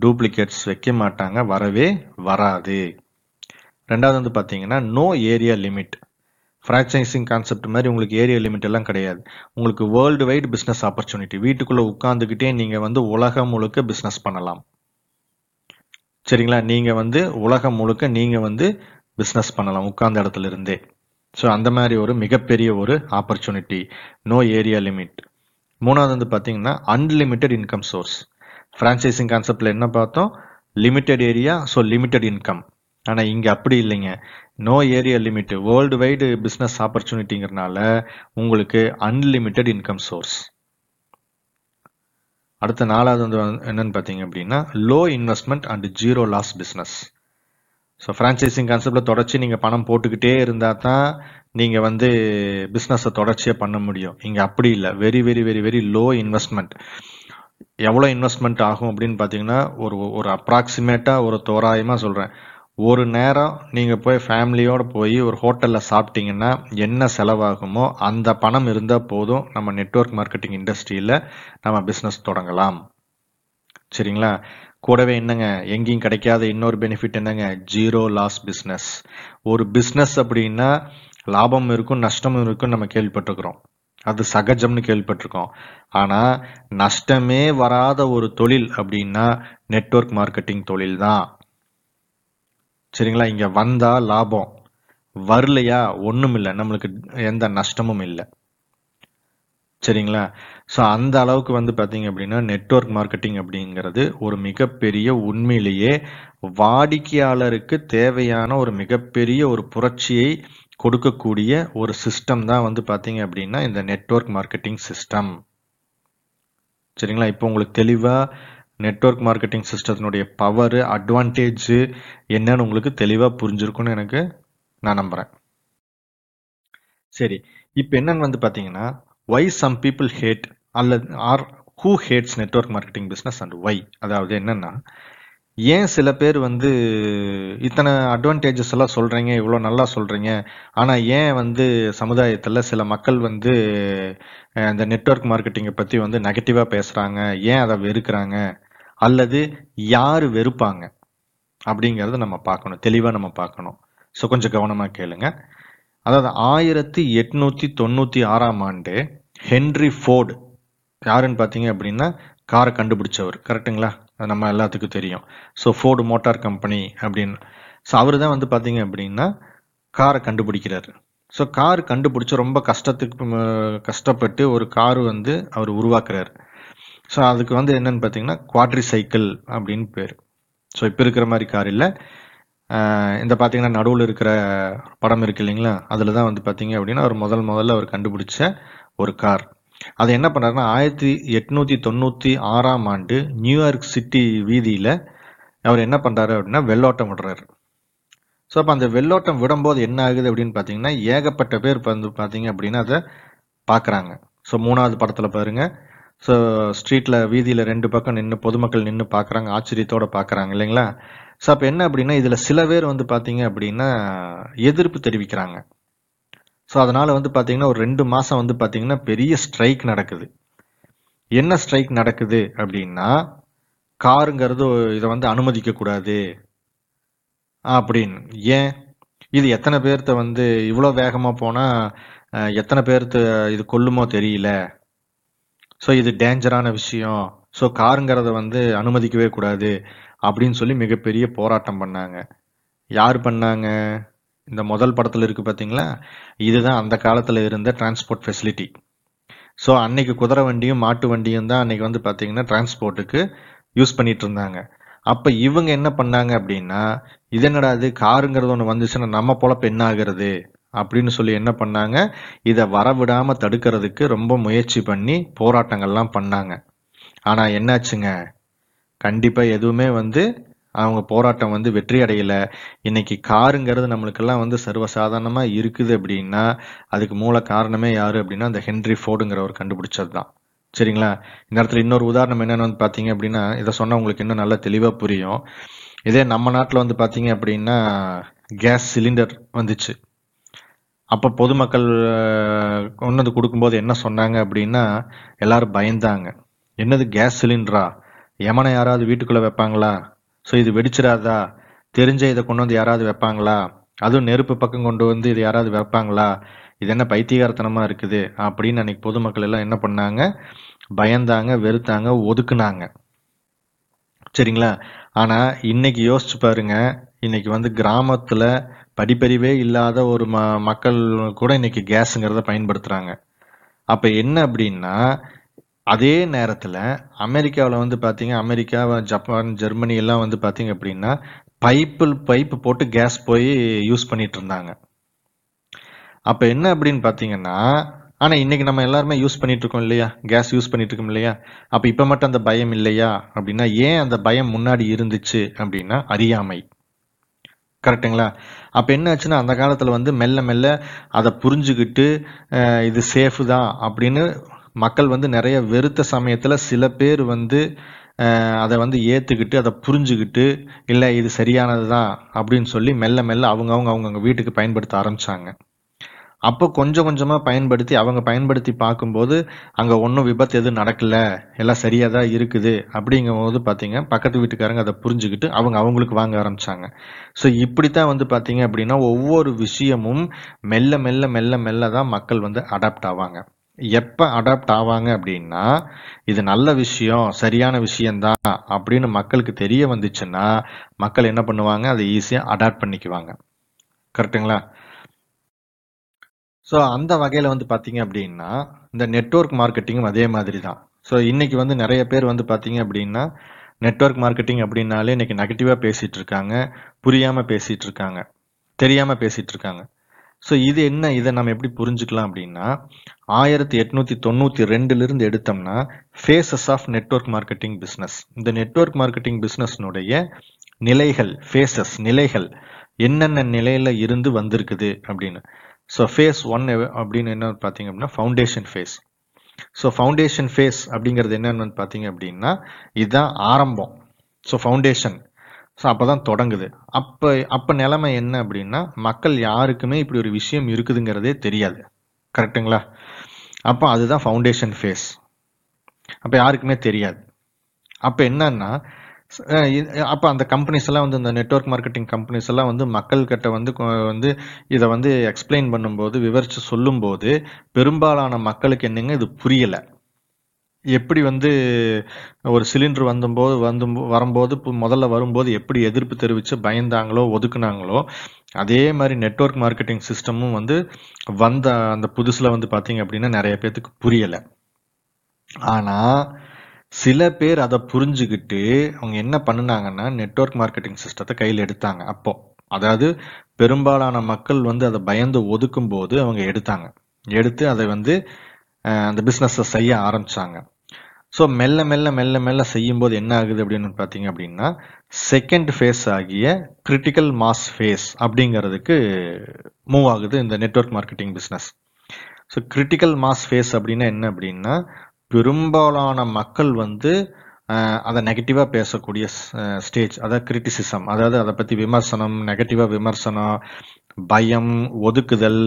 டூப்ளிகேட்ஸ் வைக்க மாட்டாங்க. வரவே வராது. ரெண்டாவது வந்து பார்த்தீங்கன்னா no area limit franchising concept மாதிரி உங்களுக்கு ஏரியா லிமிட் எல்லாம் கிடையாது. உங்களுக்கு வேர்ல்டு வைட் பிஸ்னஸ் ஆப்பர்ச்சுனிட்டி வீட்டுக்குள்ளே உட்காந்துக்கிட்டே நீங்கள் வந்து உலகம் முழுக்க பிஸ்னஸ் பண்ணலாம். சரிங்களா? நீங்கள் வந்து உலகம் முழுக்க நீங்கள் வந்து பிஸ்னஸ் பண்ணலாம் உட்கார்ந்த இடத்துல இருந்தே. ஸோ அந்த மாதிரி ஒரு மிகப்பெரிய ஒரு ஆப்பர்ச்சுனிட்டி நோ ஏரியா லிமிட் மூணாவது வந்து பார்த்தீங்கன்னா அன்லிமிட்டெட் இன்கம் சோர்ஸ் ஃப்ரான்ச்சைசிங் கான்செப்டில் என்ன பார்த்தோம்? Limited area so limited income ஆனால் இங்கே அப்படி இல்லைங்க. No area limit worldwide business ஆப்பர்ச்சுனிட்டிங்கிறனால உங்களுக்கு அன்லிமிட்டெட் இன்கம் சோர்ஸ் அடுத்த நாலாவது வந்து என்னன்னு பார்த்தீங்க அப்படின்னா low investment and zero loss business so franchising கான்செப்டில் தொடர்ச்சி நீங்கள் பணம் போட்டுக்கிட்டே இருந்தால் தான் நீங்கள் வந்து பிஸ்னஸை தொடர்ச்சியாக பண்ண முடியும். இங்கே அப்படி இல்லை. Very very very very low investment எவ்வளோ இன்வெஸ்ட்மெண்ட் ஆகும் அப்படின்னு பார்த்தீங்கன்னா ஒரு ஒரு அப்ராக்சிமேட்டாக ஒரு தோராயமாக சொல்கிறேன் ஒரு நேரம் நீங்கள் போய் ஃபேமிலியோடு போய் ஒரு ஹோட்டலில் சாப்பிட்டீங்கன்னா என்ன செலவாகுமோ அந்த பணம் இருந்தால் போதும் நம்ம நெட்வொர்க் மார்க்கெட்டிங் இண்டஸ்ட்ரியில் நம்ம பிஸ்னஸ் தொடங்கலாம். சரிங்களா? கூடவே என்னங்க? எங்கேயும் கிடைக்காத இன்னொரு பெனிஃபிட் என்னங்க? ஜீரோ லாஸ் பிஸ்னஸ் ஒரு பிஸ்னஸ் அப்படின்னா லாபம் இருக்கும் நஷ்டமும் இருக்கும் நம்ம கேள்விப்பட்டிருக்கிறோம். அது சகஜம்னு கேள்விப்பட்டிருக்கோம். ஆனா நஷ்டமே வராத ஒரு தொழில் அப்படின்னா நெட்வொர்க் மார்க்கெட்டிங் தொழில் தான் சரிங்களா? இங்க வந்தா லாபம். வரலையா? ஒண்ணும் இல்லை. நம்மளுக்கு எந்த நஷ்டமும் இல்லை. சரிங்களா? ஸோ அந்த அளவுக்கு வந்து பார்த்தீங்க அப்படின்னா நெட்வொர்க் மார்க்கெட்டிங் அப்படிங்கிறது ஒரு மிகப்பெரிய உண்மையிலேயே வாடிக்கையாளருக்கு தேவையான ஒரு மிகப்பெரிய ஒரு புரட்சியை கொடுக்கக்கூடிய ஒரு சிஸ்டம் தான் வந்து பார்த்தீங்க அப்படின்னா இந்த நெட்வொர்க் மார்க்கெட்டிங் சிஸ்டம் சரிங்களா? இப்போ உங்களுக்கு தெளிவாக நெட்வொர்க் மார்க்கெட்டிங் சிஸ்டத்தினுடைய பவர் அட்வான்டேஜ் என்னன்னு உங்களுக்கு தெளிவாக புரிஞ்சிருக்கும்னு எனக்கு நான் நம்புகிறேன் சரி. இப்போ என்னன்னு வந்து பார்த்தீங்கன்னா ஒய் சம் பீப்புள் ஹேட் அல்லது or who hates network marketing business and why அதாவது என்னன்னா ஏன் சில பேர் வந்து இத்தனை அட்வான்டேஜஸ் எல்லாம் சொல்றீங்க இவ்வளோ நல்லா சொல்றீங்க? ஆனா ஏன் வந்து சமுதாயத்தில் சில மக்கள் வந்து அந்த இந்த நெட்வொர்க் மார்க்கெட்டிங்கை பத்தி வந்து நெகட்டிவா பேசுறாங்க? ஏன் அதை வெறுக்கிறாங்க? அல்லது யார் வெறுப்பாங்க? அப்படிங்கிறத நம்ம பார்க்கணும். தெளிவாக நம்ம பார்க்கணும். ஸோ கொஞ்சம் கவனமாக கேளுங்க. அதாவது ஆயிரத்தி எட்நூத்தி தொண்ணூற்றி ஆறாம் ஆண்டு ஹென்ரி ஃபோர்டு யாருன்னு பார்த்தீங்க அப்படின்னா காரை கண்டுபிடிச்சவர். கரெக்ட்டுங்களா? அது நம்ம எல்லாத்துக்கும் தெரியும். ஸோ ஃபோர்டு மோட்டார் கம்பெனி அப்படின்னு. ஸோ அவர் தான் வந்து பார்த்தீங்க அப்படின்னா காரை கண்டுபிடிக்கிறாரு. ஸோ கார் கண்டுபிடிச்சி ரொம்ப கஷ்டத்துக்கு கஷ்டப்பட்டு ஒரு கார் வந்து அவர் உருவாக்குறாரு. ஸோ அதுக்கு வந்து என்னன்னு பார்த்தீங்கன்னா குவாட்ரி சைக்கிள் அப்படின்னு பேர். ஸோ இப்போ இருக்கிற மாதிரி கார் இல்லை. இந்த பார்த்தீங்கன்னா நடுவில் இருக்கிற படம் இருக்கு இல்லைங்களா? அதில் தான் வந்து பார்த்தீங்க அப்படின்னா அவர் முதல் முதல்ல அவர் கண்டுபிடிச்ச ஒரு கார் அதை என்ன பண்ணாருன்னா ஆயிரத்தி எட்நூத்தி தொண்ணூற்றி ஆறாம் ஆண்டு நியூயார்க் சிட்டி வீதியில் அவர் என்ன பண்ணுறாரு அப்படின்னா வெள்ளோட்டம் விடுறாரு. ஸோ அப்போ அந்த வெள்ளோட்டம் விடும்போது என்ன ஆகுது அப்படின்னு பார்த்தீங்கன்னா ஏகப்பட்ட பேர் வந்து பார்த்தீங்க அப்படின்னா அதை பார்க்குறாங்க ஸோ மூணாவது படத்தில் பாருங்க. ஸோ ஸ்ட்ரீட்டில் வீதியில் ரெண்டு பக்கம் நின்று பொதுமக்கள் நின்று பார்க்குறாங்க ஆச்சரியத்தோடு பார்க்குறாங்க இல்லைங்களா? ஸோ அப்போ என்ன அப்படின்னா இதில் சில பேர் வந்து பார்த்தீங்க அப்படின்னா எதிர்ப்பு தெரிவிக்கிறாங்க. ஸோ அதனால் வந்து பார்த்தீங்கன்னா ஒரு ரெண்டு மாதம் வந்து பார்த்தீங்கன்னா பெரிய ஸ்ட்ரைக் நடக்குது. என்ன ஸ்ட்ரைக் நடக்குது அப்படின்னா காருங்கிறது இதை வந்து அனுமதிக்கக்கூடாது அப்படின்னு. ஏன்? இது எத்தனை பேர்த்த வந்து இவ்வளோ வேகமாக போனால் எத்தனை பேர்த்த இது கொல்லுமோ தெரியல. ஸோ இது டேஞ்சரான விஷயம். ஸோ காருங்கிறத வந்து அனுமதிக்கவே கூடாது. அப்படின்னு சொல்லி மிகப்பெரிய போராட்டம் பண்ணாங்க. யார் பண்ணாங்க? இந்த முதல் படத்தில் இருக்கு பார்த்தீங்களா இதுதான் அந்த காலத்தில் இருந்த டிரான்ஸ்போர்ட் ஃபெசிலிட்டி ஸோ அன்னைக்கு குதிரை வண்டியும் மாட்டு வண்டியும் தான் அன்னைக்கு வந்து பார்த்தீங்கன்னா டிரான்ஸ்போர்ட்டுக்கு யூஸ் பண்ணிட்டு இருந்தாங்க. அப்போ இவங்க என்ன பண்ணாங்க அப்படின்னா இது என்னடா இது காருங்கிறது ஒன்று வந்துச்சுன்னா நம்ம பொழப்பு என்ன ஆகுறது? அப்படின்னு சொல்லி என்ன பண்ணாங்க? இதை வரவிடாம தடுக்கிறதுக்கு ரொம்ப முயற்சி பண்ணி போராட்டங்கள்லாம் பண்ணாங்க. ஆனால் என்னாச்சுங்க? கண்டிப்பாக எதுவுமே வந்து அவங்க போராட்டம் வந்து வெற்றி அடையல. இன்னைக்கு காருங்கிறது நம்மளுக்கெல்லாம் வந்து சர்வசாதாரணமா இருக்குது அப்படின்னா அதுக்கு மூல காரணமே யாரு அப்படின்னா அந்த ஹென்ரி ஃபோர்டுங்கிறவர் கண்டுபிடிச்சது தான் சரிங்களா? இந்த இடத்துல இன்னொரு உதாரணம் என்னன்னு வந்து பாத்தீங்க அப்படின்னா இதை சொன்னா உங்களுக்கு இன்னும் நல்லா தெளிவா புரியும். இதே நம்ம நாட்டில் வந்து பாத்தீங்க அப்படின்னா கேஸ் சிலிண்டர் வந்துச்சு. அப்போ பொதுமக்கள் அஹ், கொண்டு வந்து கொடுக்கும்போது என்ன சொன்னாங்க அப்படின்னா எல்லாரும் பயந்தாங்க. என்னது கேஸ் சிலிண்டரா? எமனை யாராவது வீட்டுக்குள்ள வைப்பாங்களா? ஸோ இது வெடிச்சிடாதா? தெரிஞ்ச இதை கொண்டு வந்து யாராவது வைப்பாங்களா? அதுவும் நெருப்பு பக்கம் கொண்டு வந்து இது யாராவது வைப்பாங்களா? இது என்ன பைத்தியகாரத்தனமாக இருக்குது? அப்படின்னு அன்னைக்கு பொதுமக்கள் எல்லாம் என்ன பண்ணாங்க? பயந்தாங்க வெறுத்தாங்க ஒதுக்குனாங்க. சரிங்களா? ஆனால் இன்னைக்கு யோசிச்சு பாருங்க. இன்னைக்கு வந்து கிராமத்தில் படிப்பறிவே இல்லாத ஒரு ம மக்கள் கூட இன்னைக்கு கேஸுங்கிறத பயன்படுத்துகிறாங்க அப்போ என்ன அப்படின்னா அதே நேரத்தில் அமெரிக்காவில் வந்து பார்த்தீங்க அமெரிக்கா ஜப்பான் ஜெர்மனி எல்லாம் வந்து பார்த்தீங்க அப்படின்னா பைப்பில் பைப்பு போட்டு கேஸ் போய் யூஸ் பண்ணிட்டு இருந்தாங்க. அப்போ என்ன அப்படின்னு பார்த்தீங்கன்னா ஆனால் இன்னைக்கு நம்ம எல்லாருமே யூஸ் பண்ணிட்டு இருக்கோம் இல்லையா? கேஸ் யூஸ் பண்ணிட்டு இருக்கோம் இல்லையா? அப்போ இப்போ மட்டும் அந்த பயம் இல்லையா? அப்படின்னா ஏன் அந்த பயம் முன்னாடி இருந்துச்சு அப்படின்னா அறியாமை. கரெக்ட்டுங்களா? அப்ப என்ன ஆச்சுன்னா அந்த காலத்துல வந்து மெல்ல மெல்ல அதை புரிஞ்சுக்கிட்டு இது சேஃபு தான் அப்படின்னு மக்கள் வந்து நிறைய வெறுத்த சமயத்தில் சில பேர் வந்து அதை வந்து ஏற்றுக்கிட்டு அதை புரிஞ்சுக்கிட்டு இல்லை இது சரியானது தான் அப்படின்னு சொல்லி மெல்ல மெல்ல அவங்க அவங்க அவங்கவுங்க வீட்டுக்கு பயன்படுத்த ஆரம்பிச்சாங்க. அப்போ கொஞ்சம் கொஞ்சமாக பயன்படுத்தி அவங்க பயன்படுத்தி பார்க்கும்போது அங்கே ஒன்றும் விபத்து எதுவும் நடக்கல. எல்லாம் சரியாக தான் இருக்குது. அப்படிங்கும்போது பார்த்தீங்க பக்கத்து வீட்டுக்காரங்க அதை புரிஞ்சுக்கிட்டு அவங்க அவங்களுக்கு வாங்க ஆரம்பித்தாங்க ஸோ இப்படித்தான் வந்து பார்த்திங்க அப்படின்னா ஒவ்வொரு விஷயமும் மெல்ல மெல்ல மெல்ல மெல்ல தான் மக்கள் வந்து அடாப்ட் ஆவாங்க. எப்போ அடாப்ட் ஆவாங்க அப்படின்னா இது நல்ல விஷயம் சரியான விஷயம்தான் அப்படின்னு மக்களுக்கு தெரிய வந்துச்சுன்னா மக்கள் என்ன பண்ணுவாங்க? அதை ஈஸியாக அடாப்ட் பண்ணிக்குவாங்க. கரெக்ட்டுங்களா? ஸோ அந்த வகையில் வந்து பார்த்தீங்க அப்படின்னா இந்த நெட்வொர்க் மார்க்கெட்டிங்கும் அதே மாதிரி தான் ஸோ இன்னைக்கு வந்து நிறைய பேர் வந்து பார்த்தீங்க அப்படின்னா நெட்வொர்க் மார்க்கெட்டிங் அப்படின்னாலே இன்னைக்கு நெகட்டிவாக பேசிகிட்டு இருக்காங்க புரியாமல் பேசிகிட்டு இருக்காங்க தெரியாமல் பேசிகிட்டு இருக்காங்க. ஸோ இது என்ன? இதை நம்ம எப்படி புரிஞ்சுக்கலாம் அப்படின்னா ஆயிரத்தி எட்நூத்தி தொண்ணூத்தி ரெண்டுல இருந்து எடுத்தோம்னா phases of network marketing business இந்த நெட்வொர்க் மார்க்கெட்டிங் பிஸ்னஸ்னுடைய நிலைகள் ஃபேசஸ் நிலைகள் என்னென்ன நிலையில இருந்து வந்திருக்குது அப்படின்னு. ஸோ ஃபேஸ் ஒன் அப்படின்னு என்ன பார்த்தீங்க அப்படின்னா foundation phase so foundation phase அப்படிங்கிறது என்னென்னு பார்த்தீங்க அப்படின்னா இதுதான் ஆரம்பம். ஸோ ஃபவுண்டேஷன் ஸோ அப்போ தான் தொடங்குது. அப்போ அப்போ நிலைமை என்ன அப்படின்னா மக்கள் யாருக்குமே இப்படி ஒரு விஷயம் இருக்குதுங்கிறதே தெரியாது. கரெக்ட்டுங்களா? அப்போ அதுதான் ஃபவுண்டேஷன் ஃபேஸ் அப்போ யாருக்குமே தெரியாது. அப்போ என்னன்னா அப்போ இது- அந்த கம்பெனிஸ் எல்லாம் வந்து இந்த நெட்வொர்க் மார்க்கெட்டிங் கம்பெனிஸ் எல்லாம் வந்து மக்கள்கிட்ட வந்து வந்து இதை வந்து எக்ஸ்பிளைன் பண்ணும்போது விவரித்து சொல்லும்போது பெரும்பாலான மக்களுக்கு என்னங்க இது புரியலை. எப்படி வந்து ஒரு சிலிண்டர் வந்தபோது வந்து வரும்போது இப்போ முதல்ல வரும்போது எப்படி எதிர்ப்பு தெரிவித்து பயந்தாங்களோ ஒதுக்குனாங்களோ அதே மாதிரி நெட்ஒர்க் மார்க்கெட்டிங் சிஸ்டமும் வந்து வந்த அந்த புதுசில் வந்து பார்த்தீங்க அப்படின்னா நிறைய பேர்த்துக்கு புரியலை. ஆனால் சில பேர் அதை புரிஞ்சுக்கிட்டு அவங்க என்ன பண்ணுனாங்கன்னா நெட்வொர்க் மார்க்கெட்டிங் சிஸ்டத்தை கையில் எடுத்தாங்க அப்போ. அதாவது பெரும்பாலான மக்கள் வந்து அதை பயந்து ஒதுக்கும் போது அவங்க எடுத்தாங்க. எடுத்து அதை வந்து அந்த பிஸ்னஸை செய்ய ஆரம்பிச்சாங்க. ஸோ மெல்ல மெல்ல மெல்ல மெல்ல செய்யும்போது என்ன ஆகுது அப்படின்னு பார்த்தீங்க அப்படின்னா செகண்ட் ஃபேஸ் ஆகிய கிரிட்டிக்கல் மாஸ் ஃபேஸ் அப்படிங்கிறதுக்கு மூவ் ஆகுது இந்த network marketing business so critical mass phase அப்படின்னா என்ன அப்படின்னா பெரும்பாலான மக்கள் வந்து அதை நெகட்டிவாக பேசக்கூடிய ஸ்டேஜ் அதாவது கிரிட்டிசிசம் அதாவது அதை பற்றி விமர்சனம் நெகட்டிவாக விமர்சனம் பயம் ஒதுக்குதல்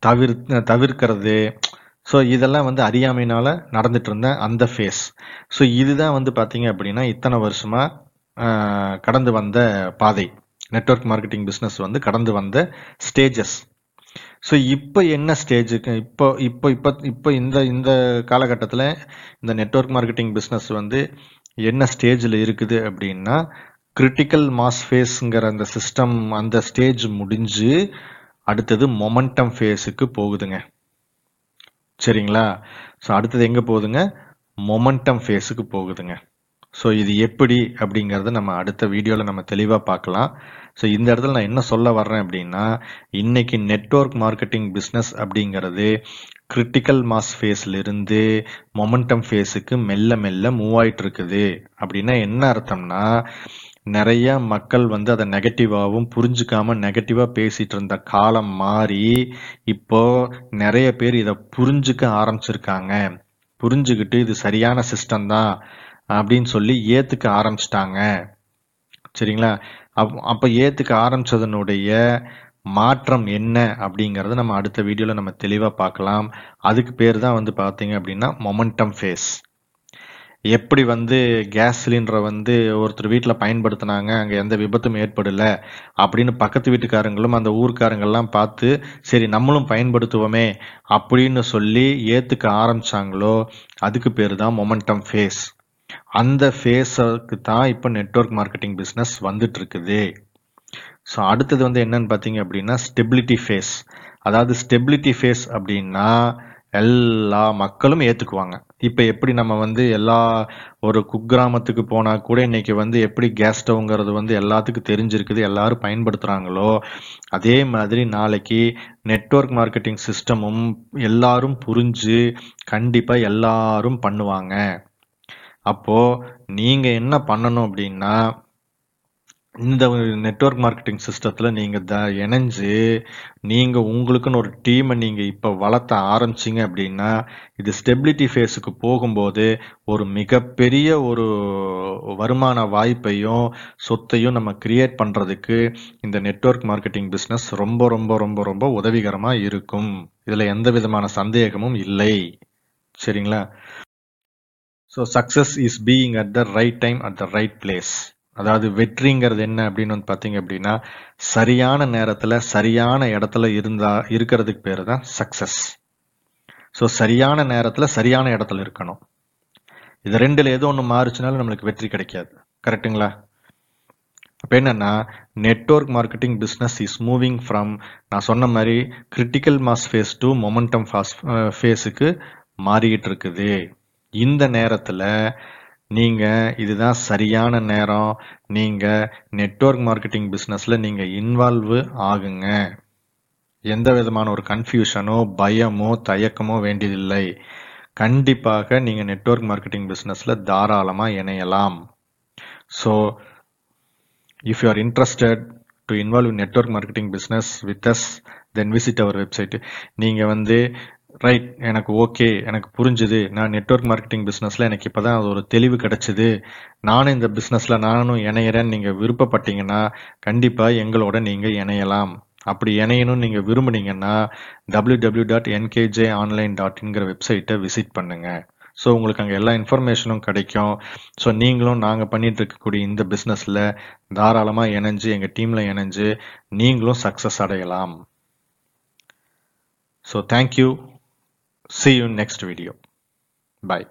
தவிர் தவிர்க்கிறது ஸோ இதெல்லாம் வந்து அறியாமையினால நடந்துட்டு இருந்த அந்த ஃபேஸ் ஸோ இதுதான் வந்து பார்த்தீங்க அப்படின்னா இத்தனை வருஷமா கடந்து வந்த பாதை. நெட்வொர்க் மார்க்கெட்டிங் பிஸ்னஸ் வந்து கடந்து வந்த ஸ்டேஜஸ் ஸோ இப்போ என்ன ஸ்டேஜுக்கு இப்போ இப்போ இப்போ இப்போ இந்த இந்த காலகட்டத்தில் இந்த நெட்ஒர்க் மார்க்கெட்டிங் பிஸ்னஸ் வந்து என்ன ஸ்டேஜில் இருக்குது அப்படின்னா கிரிட்டிக்கல் மாஸ் ஃபேஸுங்கிற அந்த சிஸ்டம் அந்த ஸ்டேஜ் முடிஞ்சு அடுத்தது மொமெண்டம் ஃபேஸுக்கு போகுதுங்க. சரிங்களா? ஸோ அடுத்தது எங்கே போகுதுங்க? மொமெண்டம் ஃபேஸுக்கு போகுதுங்க. ஸோ இது எப்படி அப்படிங்கிறத நம்ம அடுத்த வீடியோவில் நம்ம தெளிவாக பார்க்கலாம். ஸோ இந்த இடத்துல நான் என்ன சொல்ல வர்றேன் அப்படின்னா இன்னைக்கு நெட்வொர்க் மார்க்கெட்டிங் பிஸ்னஸ் அப்படிங்கிறது கிரிட்டிக்கல் மாஸ் ஃபேஸ்லேருந்து மொமெண்டம் ஃபேஸுக்கு மெல்ல மெல்ல மூவ் ஆயிட்டு இருக்குது. அப்படின்னா என்ன அர்த்தம்னா நிறைய மக்கள் வந்து அதை நெகட்டிவாகவும் புரிஞ்சுக்காம நெகட்டிவாக பேசிட்டு இருந்த காலம் மாறி இப்போ நிறைய பேர் இதை புரிஞ்சுக்க ஆரம்பிச்சிருக்காங்க. புரிஞ்சுக்கிட்டு இது சரியான சிஸ்டம் தான் அப்படின்னு சொல்லி ஏத்துக்க ஆரம்பிச்சிட்டாங்க. சரிங்களா? அப் அப்போ ஏத்துக்க ஆரம்பிச்சதனுடைய மாற்றம் என்ன அப்படிங்கிறத நம்ம அடுத்த வீடியோவில் நம்ம தெளிவாக பார்க்கலாம். அதுக்கு பேர் தான் வந்து பார்த்தீங்க அப்படின்னா மொமெண்டம் ஃபேஸ் எப்படி வந்து கேஸ் சிலிண்டரை வந்து ஒருத்தர் வீட்டில் பயன்படுத்தினாங்க அங்கே எந்த விபத்தும் ஏற்படலை அப்படின்னு பக்கத்து வீட்டுக்காரங்களும் அந்த ஊருக்காரங்கள்லாம் பார்த்து சரி நம்மளும் பயன்படுத்துவோமே அப்படின்னு சொல்லி ஏற்றுக்க ஆரம்பிச்சாங்களோ அதுக்கு பேர் தான் மொமெண்டம் ஃபேஸ். அந்த ஃபேஸுக்கு தான் இப்போ நெட்வொர்க் மார்க்கெட்டிங் பிஸ்னஸ் வந்துட்டு இருக்குது ஸோ அடுத்தது வந்து என்னன்னு பார்த்தீங்க அப்படின்னா ஸ்டெபிலிட்டி ஃபேஸ். அதாவது ஸ்டெபிலிட்டி ஃபேஸ் அப்படின்னா எல்லா மக்களும் ஏற்றுக்குவாங்க இப்போ எப்படி நம்ம வந்து எல்லா ஒரு குக்கிராமத்துக்கு போனால் கூட இன்னைக்கு வந்து எப்படி கேஸ் ஸ்டவ்ங்கிறது வந்து எல்லாத்துக்கும் தெரிஞ்சிருக்குது எல்லாரும் பயன்படுத்துகிறாங்களோ அதே மாதிரி நாளைக்கு நெட்வொர்க் மார்க்கெட்டிங் சிஸ்டமும் எல்லாரும் புரிஞ்சு கண்டிப்பாக எல்லாரும் பண்ணுவாங்க. அப்போ நீங்க என்ன பண்ணணும் அப்படின்னா இந்த நெட்வொர்க் மார்க்கெட்டிங் சிஸ்டத்தில் நீங்கள் த இணைஞ்சு நீங்கள் உங்களுக்குன்னு ஒரு டீமை நீங்கள் இப்போ வளர்த்த ஆரம்பிச்சீங்க அப்படின்னா இது ஸ்டெபிலிட்டி ஃபேஸுக்கு போகும்போது ஒரு மிகப்பெரிய ஒரு வருமான வாய்ப்பையும் சொத்தையும் நம்ம கிரியேட் பண்ணுறதுக்கு இந்த நெட்வொர்க் மார்க்கெட்டிங் பிஸ்னஸ் ரொம்ப ரொம்ப ரொம்ப ரொம்ப உதவிகரமாக இருக்கும். இதில் எந்த விதமான சந்தேகமும் இல்லை. சரிங்களா? So success is being at the right time at the right place அதாவது வெற்றிங்கிறது என்ன அப்படின்னு வந்து பார்த்தீங்க அப்படின்னா சரியான நேரத்தில் சரியான இடத்துல இருந்தா இருக்கிறதுக்கு பேர் தான் சக்ஸஸ் ஸோ சரியான நேரத்தில் சரியான இடத்துல இருக்கணும். இது ரெண்டில் ஏதோ ஒன்று மாறுச்சுனாலும் நம்மளுக்கு வெற்றி கிடைக்காது. கரெக்ட்டுங்களா? அப்போ என்னன்னா network marketing business is moving from நான் சொன்ன மாதிரி critical mass phase to momentum phase ஃபேஸுக்கு மாறிக்கிட்டு இருக்குது. இந்த நேரத்தில் நீங்கள் இதுதான் சரியான நேரம். நீங்கள் நெட்வொர்க் மார்க்கெட்டிங் பிஸ்னஸில் நீங்கள் இன்வால்வ் ஆகுங்க. எந்த விதமான ஒரு கன்ஃபியூஷனோ பயமோ தயக்கமோ வேண்டியதில்லை. கண்டிப்பாக நீங்கள் நெட்வொர்க் மார்க்கெட்டிங் பிஸ்னஸில் தாராளமாக இணையலாம். So if you are interested to involve in marketing business with us then visit our our நீங்கள் வந்து ரைட் எனக்கு ஓகே எனக்கு புரிஞ்சுது. நான் நெட்வொர்க் மார்க்கெட்டிங் பிஸ்னஸில் எனக்கு இப்போ தான் அது ஒரு தெளிவு கிடச்சிது. நானும் இந்த பிஸ்னஸில் நானும் இணையிறேன்னு நீங்கள் விருப்பப்பட்டீங்கன்னா கண்டிப்பாக எங்களோட நீங்கள் இணையலாம். அப்படி இணையணும்னு நீங்கள் விரும்புனீங்கன்னா W W dot NKJ online டாட்ங்கிற வெப்சைட்டை விசிட் பண்ணுங்கள் ஸோ உங்களுக்கு அங்கே எல்லா இன்ஃபர்மேஷனும் கிடைக்கும். ஸோ நீங்களும் நாங்கள் பண்ணிட்டு இருக்கக்கூடிய இந்த பிஸ்னஸில் தாராளமாக இணைஞ்சு எங்கள் டீமில் இணைஞ்சு நீங்களும் சக்ஸஸ் அடையலாம். So thank you see you next video. Bye